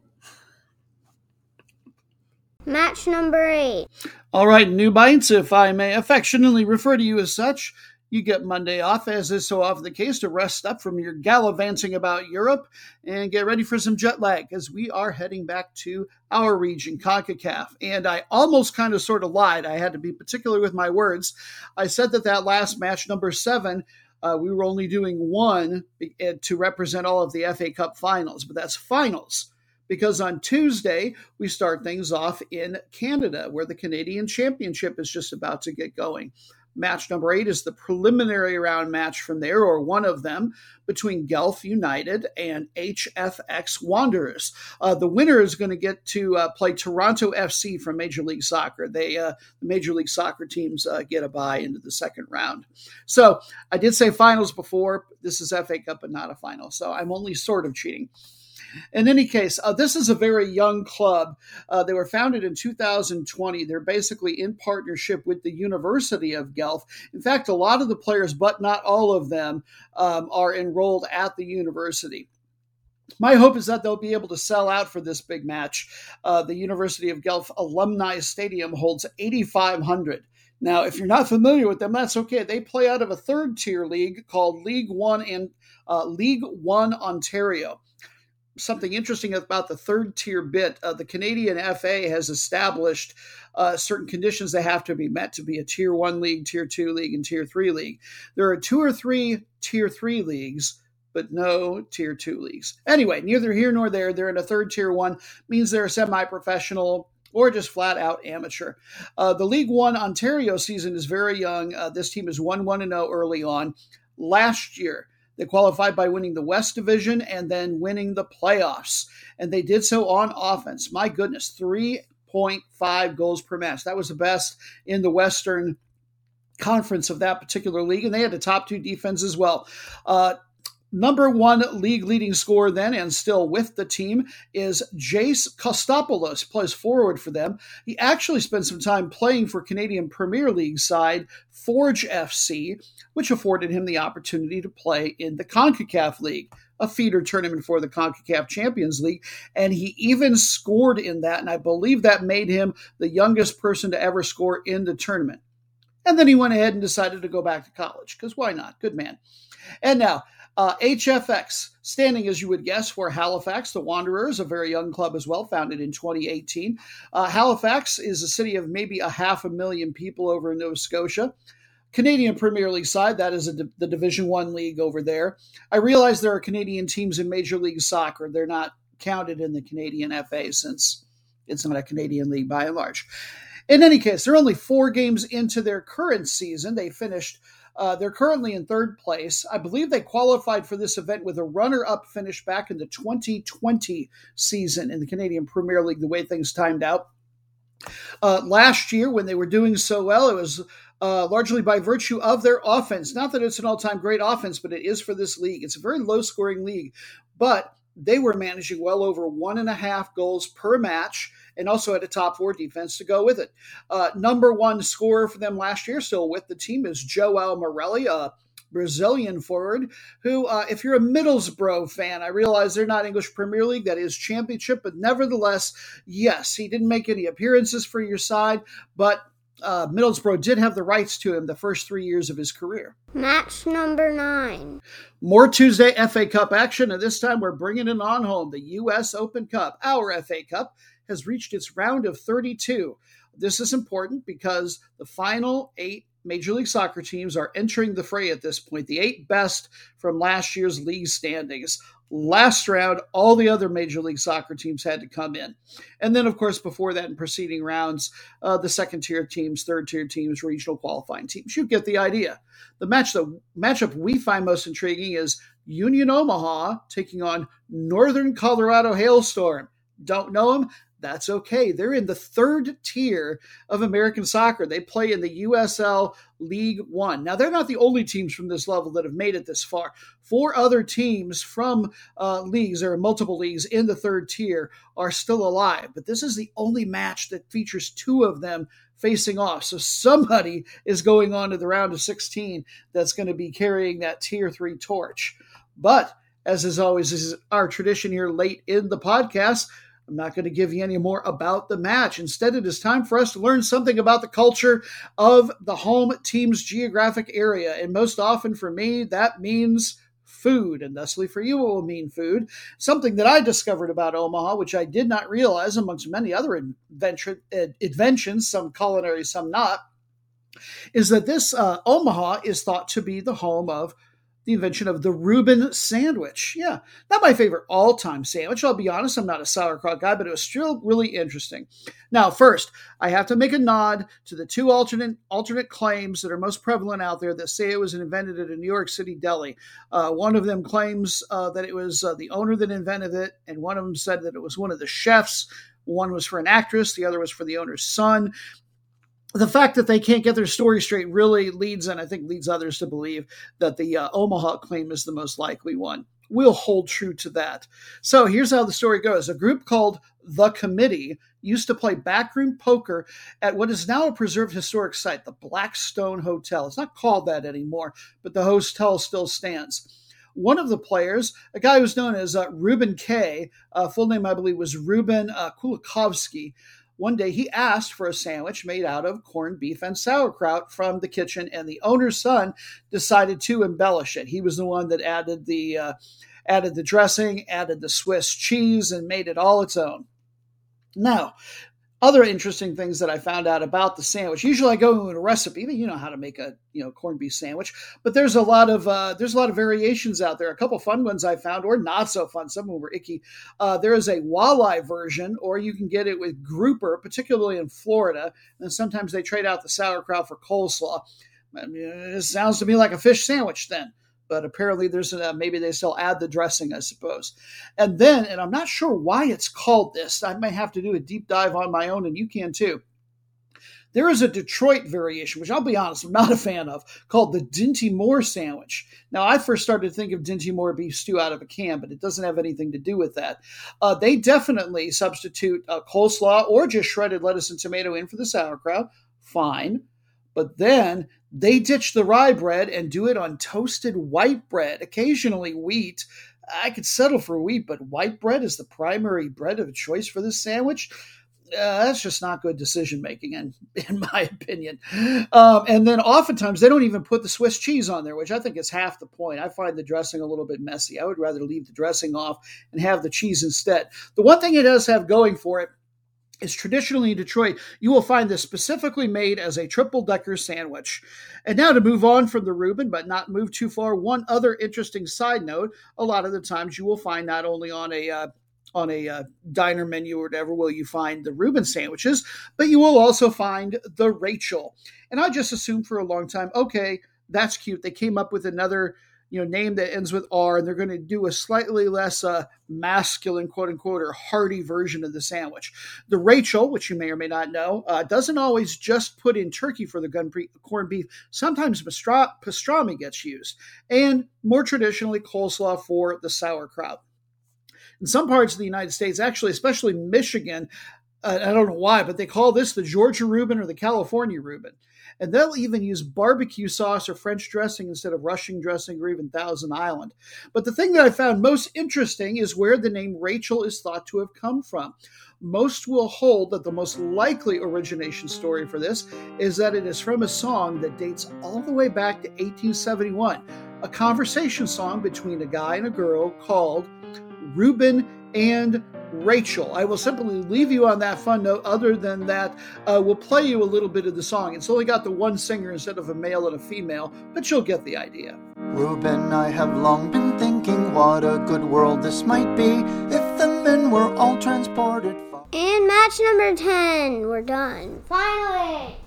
Match number eight. All right, new bites, if I may affectionately refer to you as such. You get Monday off, as is so often the case, to rest up from your gallivanting about Europe and get ready for some jet lag as we are heading back to our region, CONCACAF. And I almost kind of sort of lied. I had to be particular with my words. I said that that last match, number seven, uh, we were only doing one eh, to represent all of the FA Cup finals, but that's finals because on Tuesday we start things off in Canada, where the Canadian Championship is just about to get going. Match number eight is the preliminary round match from there, or one of them, between Guelph United and HFX Wanderers. Uh, the winner is going to get to uh, play Toronto FC from Major League Soccer. They, uh, the Major League Soccer teams, uh, get a bye into the second round. So I did say finals before. This is FA Cup, but not a final. So I'm only sort of cheating. In any case, uh, this is a very young club. Uh, they were founded in 2020. They're basically in partnership with the University of Guelph. In fact, a lot of the players, but not all of them, um, are enrolled at the university. My hope is that they'll be able to sell out for this big match. Uh, the University of Guelph Alumni Stadium holds 8,500. Now, if you're not familiar with them, that's okay. They play out of a third tier league called League One and uh, League One Ontario something interesting about the third tier bit. Uh, the Canadian FA has established uh, certain conditions that have to be met to be a tier one league, tier two league, and tier three league. There are two or three tier three leagues. But no tier two leagues. Anyway, neither here nor there. They're in a third tier one, means they're semi professional or just flat out amateur. Uh, the League One Ontario season is very young. Uh, this team is 1 1 0 early on. Last year, they qualified by winning the West Division and then winning the playoffs. And they did so on offense. My goodness, 3.5 goals per match. That was the best in the Western Conference of that particular league. And they had a top two defense as well. Uh, Number one league leading scorer then and still with the team is Jace Kotsopoulos, plays forward for them. He actually spent some time playing for Canadian Premier League side Forge FC, which afforded him the opportunity to play in the CONCACAF League, a feeder tournament for the CONCACAF Champions League. And he even scored in that, and I believe that made him the youngest person to ever score in the tournament. And then he went ahead and decided to go back to college, because why not? Good man. And now, uh, HFX, standing as you would guess for Halifax, the Wanderers, a very young club as well, founded in 2018. Uh, Halifax is a city of maybe a half a million people over in Nova Scotia. Canadian Premier League side, that is the Division One league over there. I realize there are Canadian teams in Major League Soccer. They're not counted in the Canadian FA since it's not a Canadian league by and large. In any case, they're only four games into their current season. They finished. Uh, they're currently in third place. I believe they qualified for this event with a runner-up finish back in the 2020 season in the Canadian Premier League. The way things timed out. Uh, last year, when they were doing so well, it was uh, largely by virtue of their offense. Not that it's an all time great offense, but it is for this league. It's a very low scoring league, but they were managing well over one and a half goals per match and also had a top four defense to go with it. Uh, number one scorer for them last year, still with the team, is João Morelli, a Brazilian forward, who, uh, if you're a Middlesbrough fan, I realize they're not English Premier League, that is championship, but nevertheless, yes, he didn't make any appearances for your side, but uh, Middlesbrough did have the rights to him the first three years of his career. Match number nine. More Tuesday FA Cup action, and this time we're bringing it on home. The U.S. Open Cup, our FA Cup, has reached its round of 32. This is important because the final eight Major League Soccer teams are entering the fray at this point, the eight best from last year's league standings. Last round, all the other Major League Soccer teams had to come in. And then, of course, before that, in preceding rounds, uh, the second tier teams, third tier teams, regional qualifying teams. You get the idea. The match, the matchup we find most intriguing is Union Omaha taking on Northern Colorado Hailstorm. Don't know them? That's okay. They're in the third tier of American soccer. They play in the USL League One. Now, they're not the only teams from this level that have made it this far. Four other teams from uh, leagues, or multiple leagues in the third tier, are still alive. But this is the only match that features two of them facing off. So somebody is going on to the round of 16 that's going to be carrying that tier three torch. But as is always, this is our tradition here late in the podcast. I'm not going to give you any more about the match. Instead, it is time for us to learn something about the culture of the home team's geographic area. And most often for me, that means food, and thusly for you, it will mean food. Something that I discovered about Omaha, which I did not realize amongst many other inventions, some culinary, some not, is that this uh, Omaha is thought to be the home of the invention of the Reuben sandwich. Yeah, not my favorite all time sandwich. I'll be honest, I'm not a sauerkraut guy, but it was still really interesting. Now, first, I have to make a nod to the two alternate alternate claims that are most prevalent out there that say it was invented at a New York City deli. Uh, one of them claims uh, that it was uh, the owner that invented it, and one of them said that it was one of the chefs. One was for an actress, the other was for the owner's son the fact that they can't get their story straight really leads, and I think leads others to believe that the uh, Omaha claim is the most likely one. We'll hold true to that. So here's how the story goes a group called The Committee used to play backroom poker at what is now a preserved historic site, the Blackstone Hotel. It's not called that anymore, but the hotel still stands one of the players, a guy who's known as uh, Reuben K, uh, full name I believe was Reuben uh, Kulakofsky, one day he asked for a sandwich made out of corned beef and sauerkraut from the kitchen, and the owner's son decided to embellish it. He was the one that added the uh, added the dressing, added the Swiss cheese, and made it all its own. Now, other interesting things that I found out about the sandwich. Usually, I go into a recipe, but you know how to make a you know corned beef sandwich. But there's a lot of uh, there's a lot of variations out there. A couple fun ones I found, or not so fun. Some of them were icky. Uh, there is a walleye version, or you can get it with grouper, particularly in Florida. And sometimes they trade out the sauerkraut for coleslaw. I mean, it sounds to me like a fish sandwich then but apparently there's a, maybe they still add the dressing, I suppose. And then, and I'm not sure why it's called this. I may have to do a deep dive on my own, and you can too. There is a Detroit variation, which I'll be honest, I'm not a fan of, called the Dinty Moore sandwich. Now, I first started to think of Dinty Moore beef stew out of a can, but it doesn't have anything to do with that. Uh, they definitely substitute uh, coleslaw or just shredded lettuce and tomato in for the sauerkraut. Fine. But then they ditch the rye bread and do it on toasted white bread, occasionally wheat. I could settle for wheat, but white bread is the primary bread of choice for this sandwich. Uh, that's just not good decision making, in, in my opinion. Um, and then oftentimes they don't even put the Swiss cheese on there, which I think is half the point. I find the dressing a little bit messy. I would rather leave the dressing off and have the cheese instead. The one thing it does have going for it is traditionally in Detroit, you will find this specifically made as a triple decker sandwich. And now to move on from the Reuben, but not move too far, one other interesting side note a lot of the times you will find not only on a uh, on a uh, diner menu or whatever will you find the Reuben sandwiches, but you will also find the Rachel. And I just assumed for a long time, okay, that's cute. They came up with another you know name that ends with R, and they're going to do a slightly less uh, masculine, quote unquote, or hearty version of the sandwich. The Rachel, which you may or may not know, uh, doesn't always just put in turkey for the gun pre- corned beef. Sometimes pastrami gets used, and more traditionally, coleslaw for the sauerkraut. In some parts of the United States, actually, especially Michigan, uh, I don't know why, but they call this the Georgia Reuben or the California Reuben. And they'll even use barbecue sauce or French dressing instead of Russian dressing or even Thousand Island. But the thing that I found most interesting is where the name Rachel is thought to have come from. Most will hold that the most likely origination story for this is that it is from a song that dates all the way back to 1871, a conversation song between a guy and a girl called Reuben and Rachel. I will simply leave you on that fun note. Other than that, uh, we'll play you a little bit of the song. It's only got the one singer instead of a male and a female, but you'll get the idea. Reuben, I have long been thinking what a good world this might be if the men were all transported. Far. And match number 10, we're done. Finally!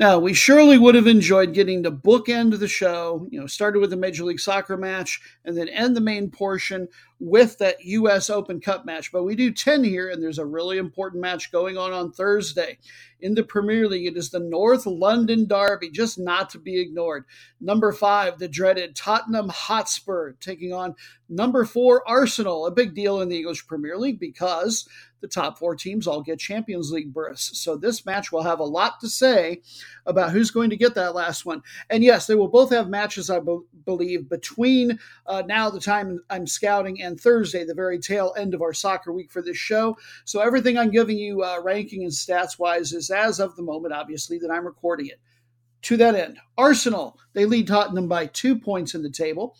Now, we surely would have enjoyed getting to bookend the show, you know, started with the Major League Soccer match and then end the main portion with that U.S. Open Cup match. But we do 10 here, and there's a really important match going on on Thursday. In the Premier League, it is the North London Derby, just not to be ignored. Number five, the dreaded Tottenham Hotspur, taking on number four, Arsenal. A big deal in the English Premier League because the top four teams all get Champions League berths. So this match will have a lot to say about who's going to get that last one. And yes, they will both have matches, I be- believe, between uh, now the time I'm scouting and and Thursday, the very tail end of our soccer week for this show. So everything I'm giving you uh, ranking and stats wise is as of the moment, obviously, that I'm recording it. To that end, Arsenal, they lead Tottenham by two points in the table.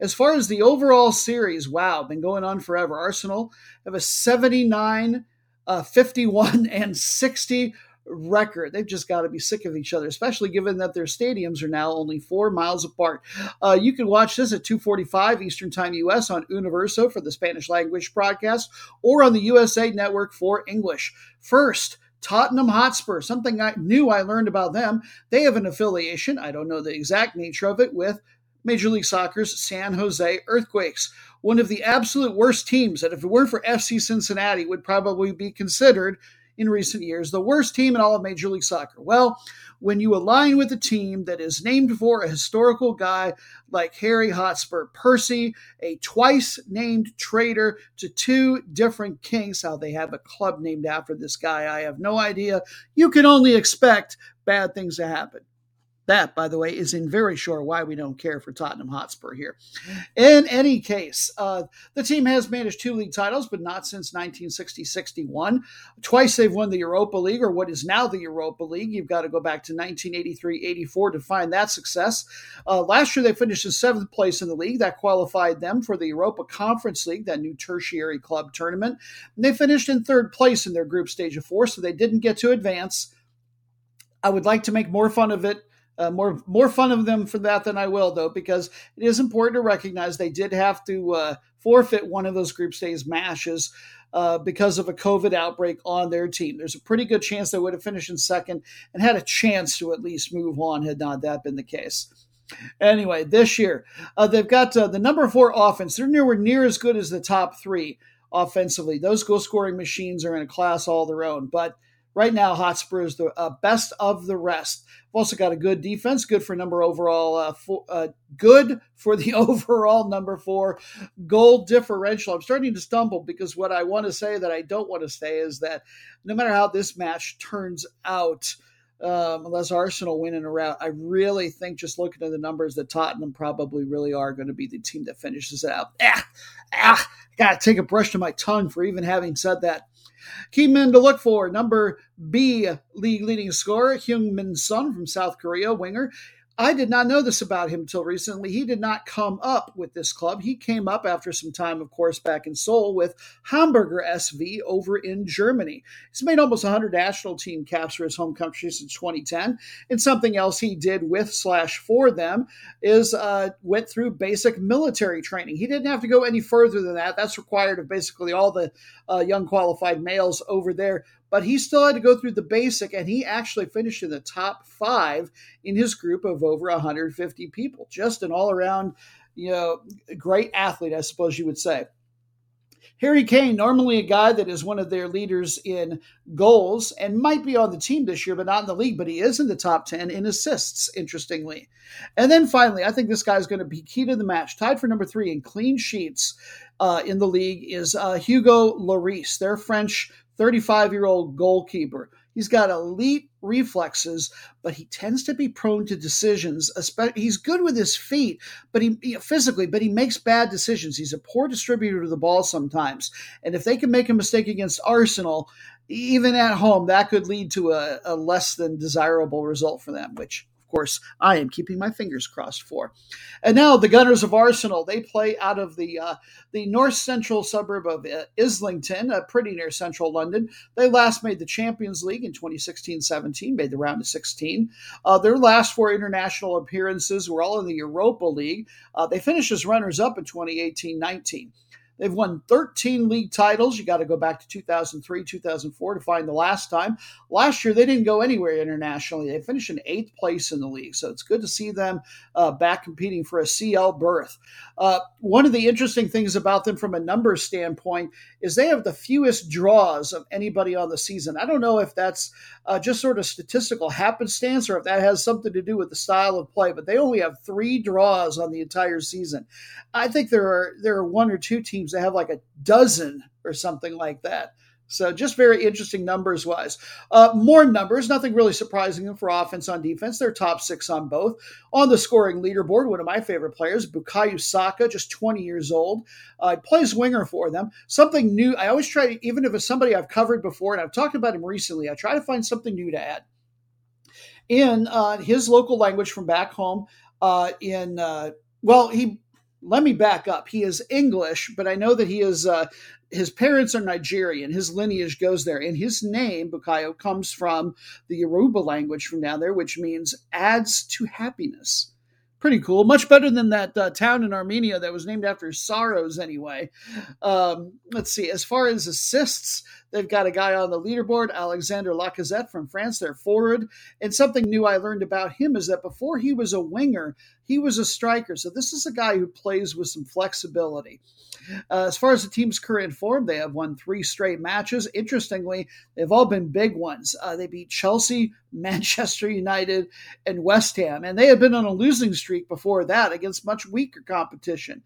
As far as the overall series, wow, been going on forever. Arsenal have a 79, uh, 51, and 60 record. They've just got to be sick of each other, especially given that their stadiums are now only four miles apart. Uh, you can watch this at 2:45 Eastern Time U.S. on Universo for the Spanish language broadcast, or on the USA Network for English. First. Tottenham Hotspur, something I new I learned about them. They have an affiliation, I don't know the exact nature of it, with Major League Soccer's San Jose Earthquakes, one of the absolute worst teams that, if it weren't for FC Cincinnati, would probably be considered in recent years, the worst team in all of Major League Soccer. Well, when you align with a team that is named for a historical guy like Harry Hotspur, Percy, a twice named traitor to two different kings, how they have a club named after this guy, I have no idea. You can only expect bad things to happen. That, by the way, is in very short why we don't care for Tottenham Hotspur here. In any case, uh, the team has managed two league titles, but not since 1960 61. Twice they've won the Europa League, or what is now the Europa League. You've got to go back to 1983 84 to find that success. Uh, last year, they finished in seventh place in the league. That qualified them for the Europa Conference League, that new tertiary club tournament. And they finished in third place in their group stage of four, so they didn't get to advance. I would like to make more fun of it uh, more more fun of them for that than I will, though, because it is important to recognize they did have to uh, forfeit one of those group stage matches uh, because of a COVID outbreak on their team. There's a pretty good chance they would have finished in second and had a chance to at least move on had not that been the case. Anyway, this year uh, they've got uh, the number four offense. They're nowhere near as good as the top three offensively. Those goal scoring machines are in a class all their own, but right now Hotspur is the uh, best of the rest. We've also got a good defense, good for number overall, uh, for, uh, good for the overall number four goal differential. I'm starting to stumble because what I want to say that I don't want to say is that no matter how this match turns out, um, unless Arsenal win in a rout, I really think just looking at the numbers that Tottenham probably really are going to be the team that finishes it out. Ah, ah, gotta take a brush to my tongue for even having said that. Key men to look for number B league leading scorer Heung Min Son from South Korea, winger. I did not know this about him until recently. He did not come up with this club. He came up after some time, of course, back in Seoul with Hamburger SV over in Germany. He's made almost 100 national team caps for his home country since 2010. And something else he did with slash for them is uh, went through basic military training. He didn't have to go any further than that. That's required of basically all the uh, young qualified males over there but he still had to go through the basic, and he actually finished in the top five in his group of over 150 people. Just an all around, you know, great athlete, I suppose you would say. Harry Kane, normally a guy that is one of their leaders in goals and might be on the team this year, but not in the league, but he is in the top 10 in assists, interestingly. And then finally, I think this guy is going to be key to the match. Tied for number three in clean sheets uh, in the league is uh, Hugo Lloris, their French 35 year old goalkeeper. He's got elite reflexes, but he tends to be prone to decisions. He's good with his feet, but he you know, physically, but he makes bad decisions. He's a poor distributor of the ball sometimes, and if they can make a mistake against Arsenal, even at home, that could lead to a, a less than desirable result for them, which course, I am keeping my fingers crossed for. And now the Gunners of Arsenal, they play out of the uh, the north central suburb of uh, Islington, uh, pretty near central London. They last made the Champions League in 2016-17, made the round of 16. Uh, their last four international appearances were all in the Europa League. Uh, they finished as runners-up in 2018-19. They've won 13 league titles. You got to go back to 2003, 2004 to find the last time. Last year, they didn't go anywhere internationally. They finished in eighth place in the league. So it's good to see them uh, back competing for a CL berth. Uh, one of the interesting things about them from a numbers standpoint is they have the fewest draws of anybody on the season. I don't know if that's uh, just sort of statistical happenstance or if that has something to do with the style of play, but they only have three draws on the entire season. I think there are there are one or two teams that have like a dozen or something like that. So just very interesting numbers wise. Uh, more numbers, nothing really surprising for offense on defense. They're top six on both. On the scoring leaderboard, one of my favorite players, Bukayo Saka, just 20 years old, uh, plays winger for them. Something new. I always try to, even if it's somebody I've covered before and I've talked about him recently, I try to find something new to add. In uh, his local language from back home, uh, in uh, well, he let me back up. He is English, but I know that he is uh, his parents are Nigerian. His lineage goes there, and his name Bukayo comes from the Yoruba language from down there, which means adds to happiness. Pretty cool. Much better than that uh, town in Armenia that was named after sorrows, anyway. Um, let's see. As far as assists, they've got a guy on the leaderboard, Alexander Lacazette from France. They're forward. And something new I learned about him is that before he was a winger, he was a striker. So this is a guy who plays with some flexibility. Uh, as far as the team's current form, they have won three straight matches. Interestingly, they've all been big ones. Uh, they beat Chelsea, Manchester United, and West Ham, and they had been on a losing streak before that against much weaker competition.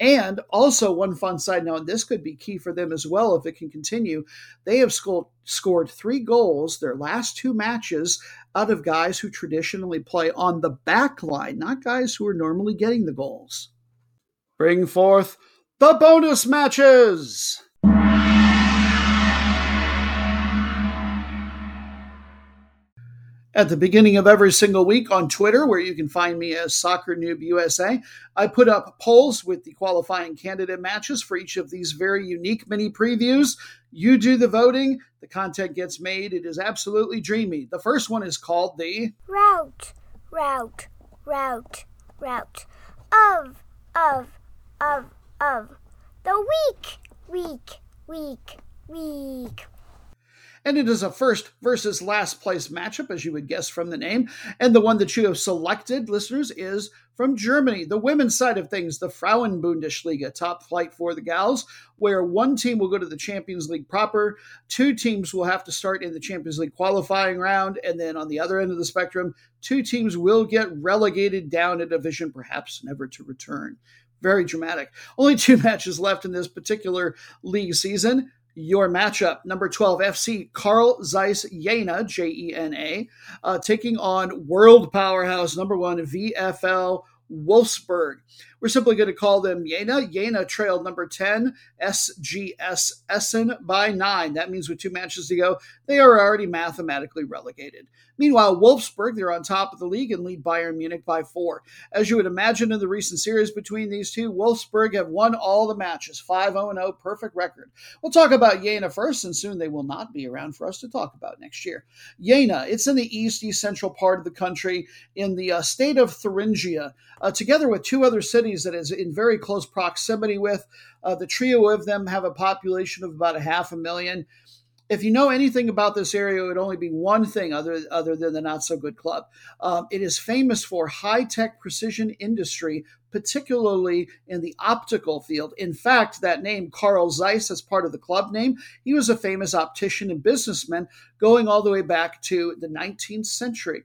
And also, one fun side note, and this could be key for them as well if it can continue. They have scored, scored three goals their last two matches out of guys who traditionally play on the back line, not guys who are normally getting the goals. Bring forth the bonus matches. At the beginning of every single week on Twitter, where you can find me as Soccer Noob USA, I put up polls with the qualifying candidate matches for each of these very unique mini previews. You do the voting, the content gets made. It is absolutely dreamy. The first one is called the Route, Route, Route, Route of, of, of, of the week, week, week, week. And it is a first versus last place matchup, as you would guess from the name. And the one that you have selected, listeners, is from Germany, the women's side of things, the Frauenbundesliga, top flight for the gals, where one team will go to the Champions League proper, two teams will have to start in the Champions League qualifying round, and then on the other end of the spectrum, two teams will get relegated down a division, perhaps never to return. Very dramatic. Only two matches left in this particular league season. Your matchup, number 12 FC Carl Zeiss Jena, J E N A, uh, taking on world powerhouse number one VFL Wolfsburg. We're simply going to call them Jena. Jena trailed number 10, SGS Essen by nine. That means with two matches to go, they are already mathematically relegated. Meanwhile, Wolfsburg, they're on top of the league and lead Bayern Munich by four. As you would imagine in the recent series between these two, Wolfsburg have won all the matches, 5 0 0, perfect record. We'll talk about Jena first, and soon they will not be around for us to talk about next year. Jena, it's in the east, east central part of the country in the uh, state of Thuringia, uh, together with two other cities that is in very close proximity with. Uh, the trio of them have a population of about a half a million if you know anything about this area, it would only be one thing other, other than the not so good club. Um, it is famous for high tech precision industry, particularly in the optical field. In fact, that name, Carl Zeiss, as part of the club name, he was a famous optician and businessman going all the way back to the 19th century.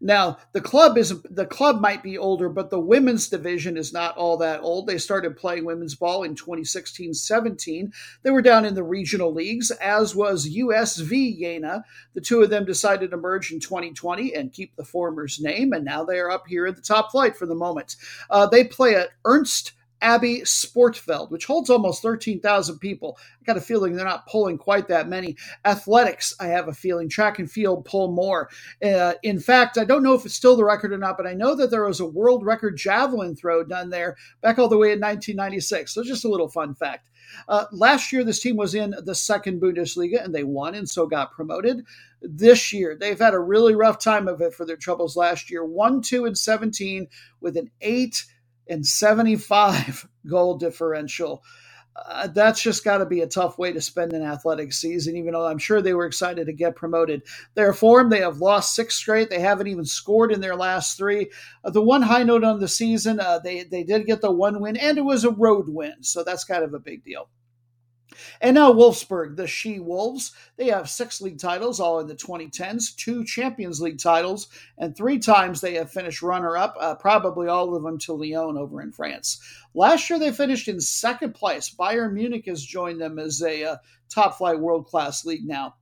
Now, the club is the club might be older, but the women's division is not all that old. They started playing women's ball in 2016-17. They were down in the regional leagues, as was USV Jena. The two of them decided to merge in 2020 and keep the former's name, and now they are up here at the top flight for the moment. Uh, they play at Ernst Abbe Sportfeld, which holds almost 13,000 people. I got a feeling they're not pulling quite that many. Athletics, I have a feeling. Track and field pull more. Uh, in fact, I don't know if it's still the record or not, but I know that there was a world record javelin throw done there back all the way in 1996. So just a little fun fact. Uh, last year, this team was in the second Bundesliga and they won and so got promoted. This year, they've had a really rough time of it for their troubles last year. 1 2 and 17 with an 8 and 75 goal differential. Uh, that's just got to be a tough way to spend an athletic season, even though I'm sure they were excited to get promoted. Their form, they have lost six straight. They haven't even scored in their last three. Uh, the one high note on the season, uh, they, they did get the one win, and it was a road win. So that's kind of a big deal. And now Wolfsburg, the She Wolves, they have six league titles, all in the 2010s, two Champions League titles, and three times they have finished runner up, uh, probably all of them to Lyon over in France. Last year they finished in second place. Bayern Munich has joined them as a uh, top flight world class league now.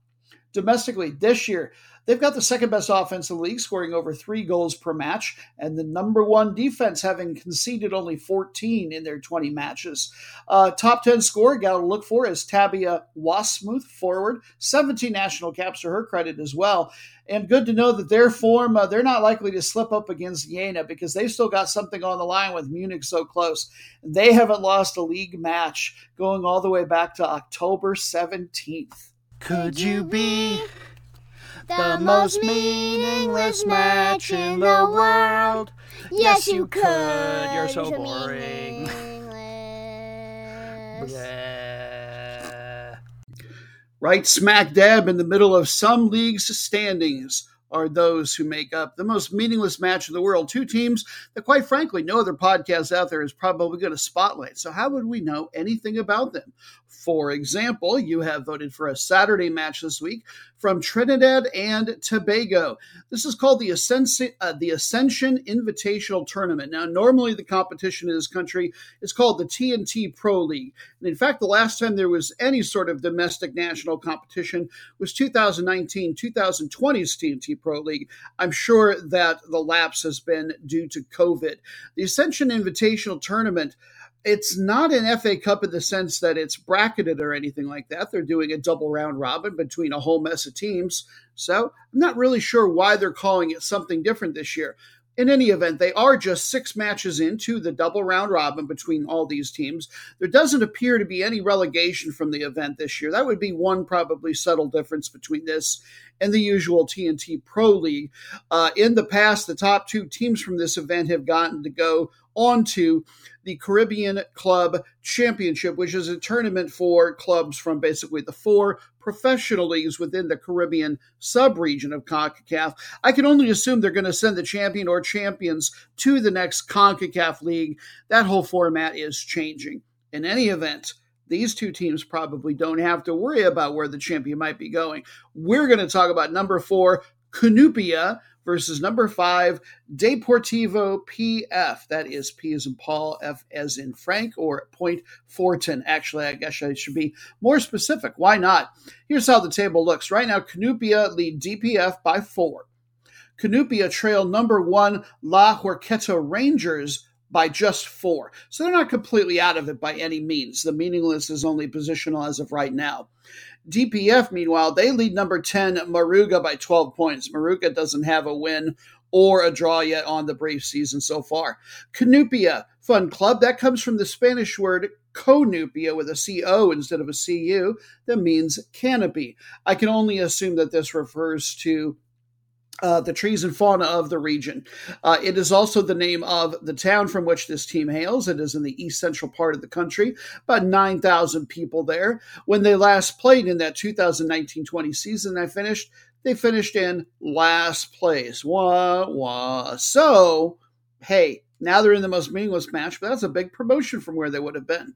Domestically, this year, They've got the second best offense in the league, scoring over three goals per match, and the number one defense, having conceded only 14 in their 20 matches. Uh, top 10 scorer, got to look for is Tabea Wasmuth, forward. 17 national caps to her credit as well. And good to know that their form, uh, they're not likely to slip up against Jena because they've still got something on the line with Munich so close. They haven't lost a league match going all the way back to October 17th. Could you be the most meaningless match in the world. Yes, you could. You're so boring. right smack dab in the middle of some leagues' standings are those who make up the most meaningless match in the world. Two teams that, quite frankly, no other podcast out there is probably going to spotlight. So, how would we know anything about them? For example, you have voted for a Saturday match this week from Trinidad and Tobago. This is called the Ascension, uh, the Ascension Invitational Tournament. Now, normally the competition in this country is called the TNT Pro League. And in fact, the last time there was any sort of domestic national competition was 2019 2020's TNT Pro League. I'm sure that the lapse has been due to COVID. The Ascension Invitational Tournament it's not an FA Cup in the sense that it's bracketed or anything like that. They're doing a double round robin between a whole mess of teams. So I'm not really sure why they're calling it something different this year. In any event, they are just six matches into the double round robin between all these teams. There doesn't appear to be any relegation from the event this year. That would be one probably subtle difference between this and the usual TNT Pro League. Uh, in the past, the top two teams from this event have gotten to go on to the Caribbean Club Championship, which is a tournament for clubs from basically the four professional leagues within the Caribbean sub-region of CONCACAF. I can only assume they're going to send the champion or champions to the next CONCACAF league. That whole format is changing. In any event, these two teams probably don't have to worry about where the champion might be going. We're going to talk about number four, Cunupia, versus number five, Deportivo PF. That is P as in Paul, F as in Frank, or Point Fortin. Actually, I guess I should be more specific. Why not? Here's how the table looks. Right now, Cunupia lead DPF by four. Cunupia trail number one La Horquetta Rangers by just four. So they're not completely out of it by any means. The meaningless is only positional as of right now. DPF, meanwhile, they lead number 10, Moruga, by 12 points. Moruga doesn't have a win or a draw yet on the brief season so far. Cunupia Fun Club, that comes from the Spanish word conupia with a CO instead of a CU, that means canopy. I can only assume that this refers to uh, the trees and fauna of the region. Uh, it is also the name of the town from which this team hails. It is in the east central part of the country, about 9,000 people there. When they last played in that 2019 20 season, I finished, they finished in last place. Wah, wah. So, hey, now they're in the most meaningless match, but that's a big promotion from where they would have been.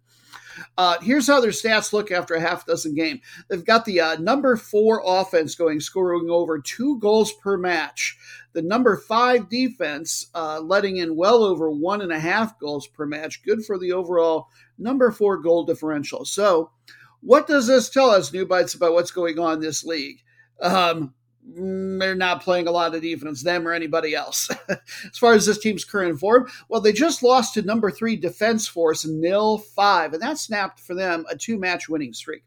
Uh, here's how their stats look after a half dozen game. They've got the uh, number four offense going, scoring over two goals per match. The number five defense uh, letting in well over one and a half goals per match. Good for the overall number four goal differential. So, what does this tell us, New Bites, about what's going on in this league? Um, they're not playing a lot of defense, them or anybody else. as far as this team's current form, well, they just lost to number three defense force nil five, and that snapped for them a two match winning streak.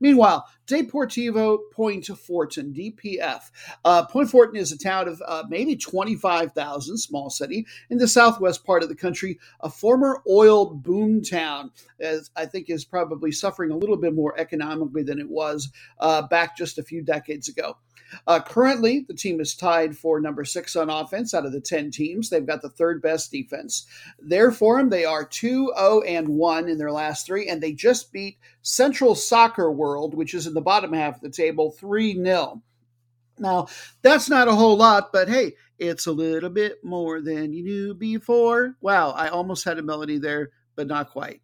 Meanwhile, Deportivo Point Fortin, DPF. Uh, Point Fortin is a town of uh, maybe 25,000, small city, in the southwest part of the country, a former oil boom town, as I think is probably suffering a little bit more economically than it was uh, back just a few decades ago. Uh, currently, the team is tied for number six on offense out of the 10 teams. They've got the third best defense. Their form, they are 2 0 and 1 in their last three, and they just beat Central Soccer World, which is in the bottom half of the table, 3 0. Now, that's not a whole lot, but hey, it's a little bit more than you knew before. Wow, I almost had a melody there, but not quite.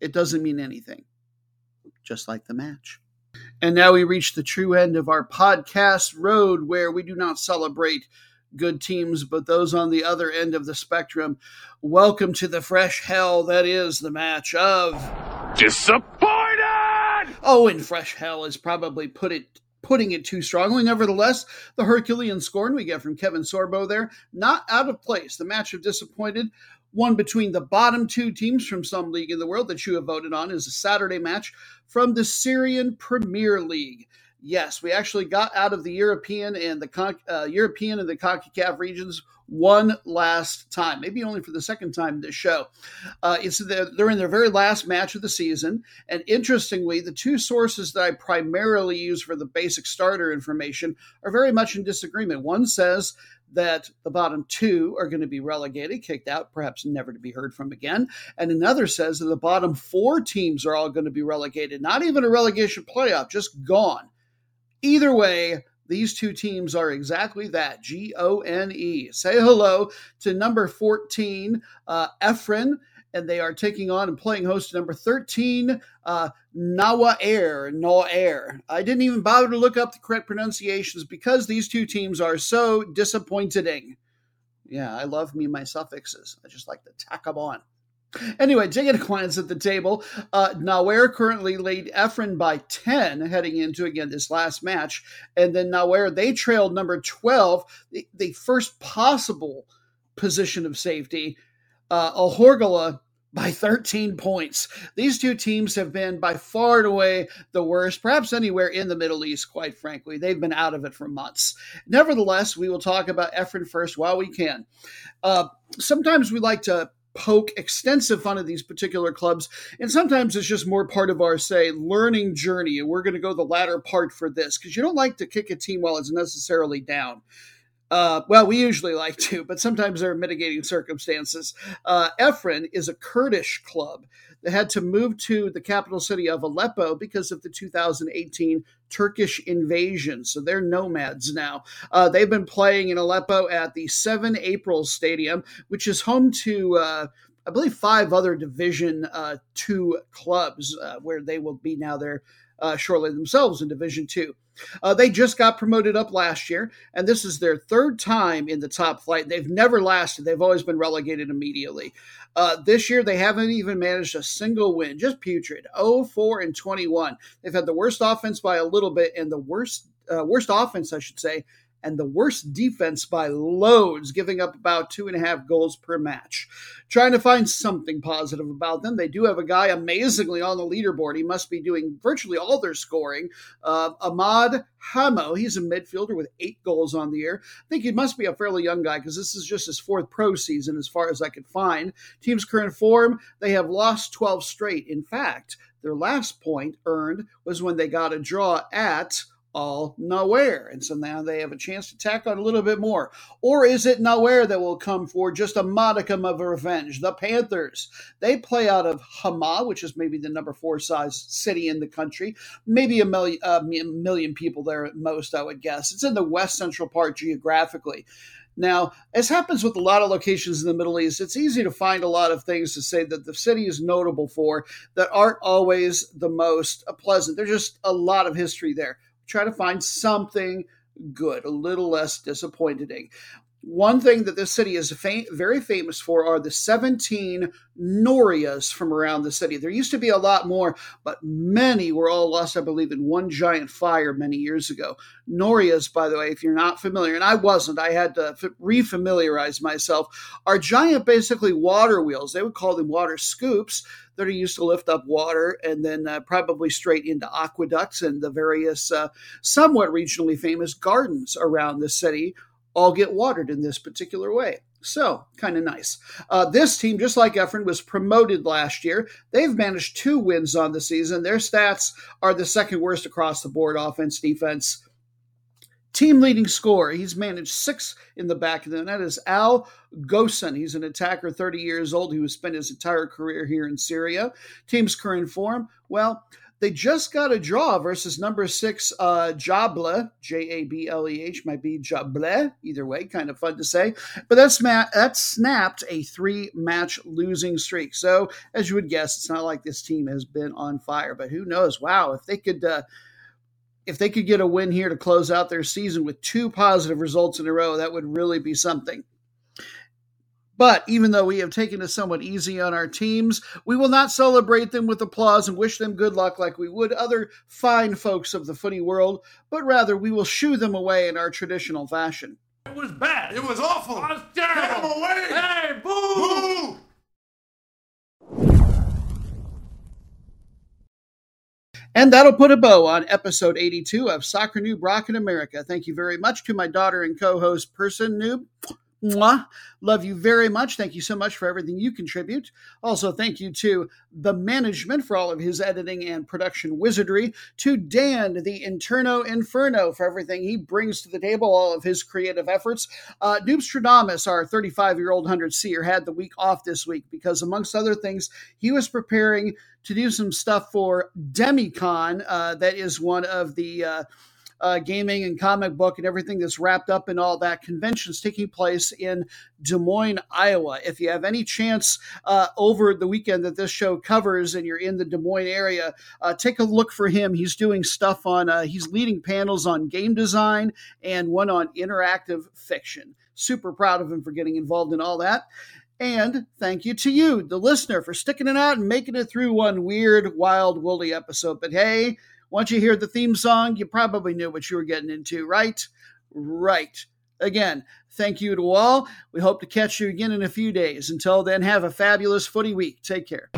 It doesn't mean anything, just like the match. And now we reach the true end of our podcast road where we do not celebrate good teams, but those on the other end of the spectrum. Welcome to the fresh hell that is the match of Disappointed! Oh, and fresh hell is probably put it putting it too strongly. Nevertheless, the Herculean scorn we get from Kevin Sorbo there, not out of place. The match of disappointed one between the bottom two teams from some league in the world that you have voted on is a Saturday match from the Syrian Premier League. Yes, we actually got out of the European and the uh, European and the CONCACAF regions one last time, maybe only for the second time this show. Uh, it's the, they're in their very last match of the season, and interestingly, the two sources that I primarily use for the basic starter information are very much in disagreement. One says that the bottom two are going to be relegated, kicked out, perhaps never to be heard from again. And another says that the bottom four teams are all going to be relegated, not even a relegation playoff, just gone. Either way, these two teams are exactly that G O N E. Say hello to number 14, uh, Afrin and they are taking on and playing host to number 13, uh, Nawa Air. Nawa Air. I didn't even bother to look up the correct pronunciations because these two teams are so disappointing. Yeah, I love me my suffixes. I just like to tack them on. Anyway, taking a glance at the table, uh, Nawer currently lead Afrin by 10 heading into, again, this last match. And then Nawer, they trailed number 12, the, the first possible position of safety uh, Ahorgala by 13 points. These two teams have been by far and away the worst, perhaps anywhere in the Middle East, quite frankly. They've been out of it for months. Nevertheless, we will talk about Afrin first while we can. Uh, sometimes we like to poke extensive fun of these particular clubs, and sometimes it's just more part of our, say, learning journey. And we're going to go the latter part for this because you don't like to kick a team while it's necessarily down. Uh, well, we usually like to, but sometimes there are mitigating circumstances. Uh, Afrin is a Kurdish club that had to move to the capital city of Aleppo because of the 2018 Turkish invasion. So they're nomads now. Uh, they've been playing in Aleppo at the 7 April Stadium, which is home to. Uh, I believe five other Division uh, Two clubs, uh, where they will be now. They're uh, shortly themselves in Division Two. Uh, they just got promoted up last year, and this is their third time in the top flight. They've never lasted, they've always been relegated immediately. Uh, this year, they haven't even managed a single win, just putrid 0 4 and 21. They've had the worst offense by a little bit and the worst, uh, worst offense, I should say, and the worst defense by loads, giving up about two and a half goals per match. Trying to find something positive about them. They do have a guy amazingly on the leaderboard. He must be doing virtually all their scoring. Uh, Ahmad Hamo, he's a midfielder with eight goals on the year. I think he must be a fairly young guy because this is just his fourth pro season as far as I could find. Team's current form, they have lost 12 straight. In fact, their last point earned was when they got a draw at Al Nawer. And so now they have a chance to tack on a little bit more. Or is it nowhere that will come for just a modicum of revenge? The Panthers. They play out of Hama, which is maybe the number four size city in the country. Maybe a million, uh, million people there at most, I would guess. It's in the west central part geographically. Now, as happens with a lot of locations in the Middle East, it's easy to find a lot of things to say that the city is notable for that aren't always the most pleasant. There's just a lot of history there try to find something good, a little less disappointing. One thing that this city is fam- very famous for are the 17 norias from around the city. There used to be a lot more, but many were all lost, I believe, in one giant fire many years ago. Norias, by the way, if you're not familiar, and I wasn't, I had to f- refamiliarize myself, are giant, basically water wheels. They would call them water scoops that are used to lift up water and then uh, probably straight into aqueducts and the various uh, somewhat regionally famous gardens around the city all get watered in this particular way. So, kind of nice. Uh, this team, just like Afrin, was promoted last year. They've managed two wins on the season. Their stats are the second worst across the board offense, defense. Team leading scorer. He's managed six in the back of the net is Al Gosen. He's an attacker, 30 years old, who has spent his entire career here in Syria. Team's current form. Well, they just got a draw versus number six uh, Jableh, J A B L E H, might be Jableh, either way, kind of fun to say. But that's ma- that snapped a three match losing streak. So, as you would guess, it's not like this team has been on fire, but who knows? Wow, if they could. Uh, if they could get a win here to close out their season with two positive results in a row, that would really be something. But even though we have taken it somewhat easy on our teams, we will not celebrate them with applause and wish them good luck like we would other fine folks of the footy world, but rather we will shoo them away in our traditional fashion. It was bad. It was awful. It was terrible. Get him away. Hey, boo! Boo! And that'll put a bow on episode 82 of Soccer Noob Rock in America. Thank you very much to my daughter and co host, Person Noob. Mwah. Love you very much. Thank you so much for everything you contribute. Also, thank you to the management for all of his editing and production wizardry, to Dan, the Interno Inferno, for everything he brings to the table, all of his creative efforts. Uh, Noobstradamus, our 35 year old 100 seer, had the week off this week because, amongst other things, he was preparing to do some stuff for Demicon. Uh, that is one of the. Uh, uh, gaming and comic book and everything that's wrapped up in all that conventions taking place in Des Moines, Iowa. If you have any chance uh, over the weekend that this show covers and you're in the Des Moines area, uh, take a look for him. He's doing stuff on, uh, he's leading panels on game design and one on interactive fiction. Super proud of him for getting involved in all that. And thank you to you, the listener, for sticking it out and making it through one weird, wild, woolly episode. But hey, once you hear the theme song, you probably knew what you were getting into, right? Right. Again, thank you to all. We hope to catch you again in a few days. Until then, have a fabulous footy week. Take care.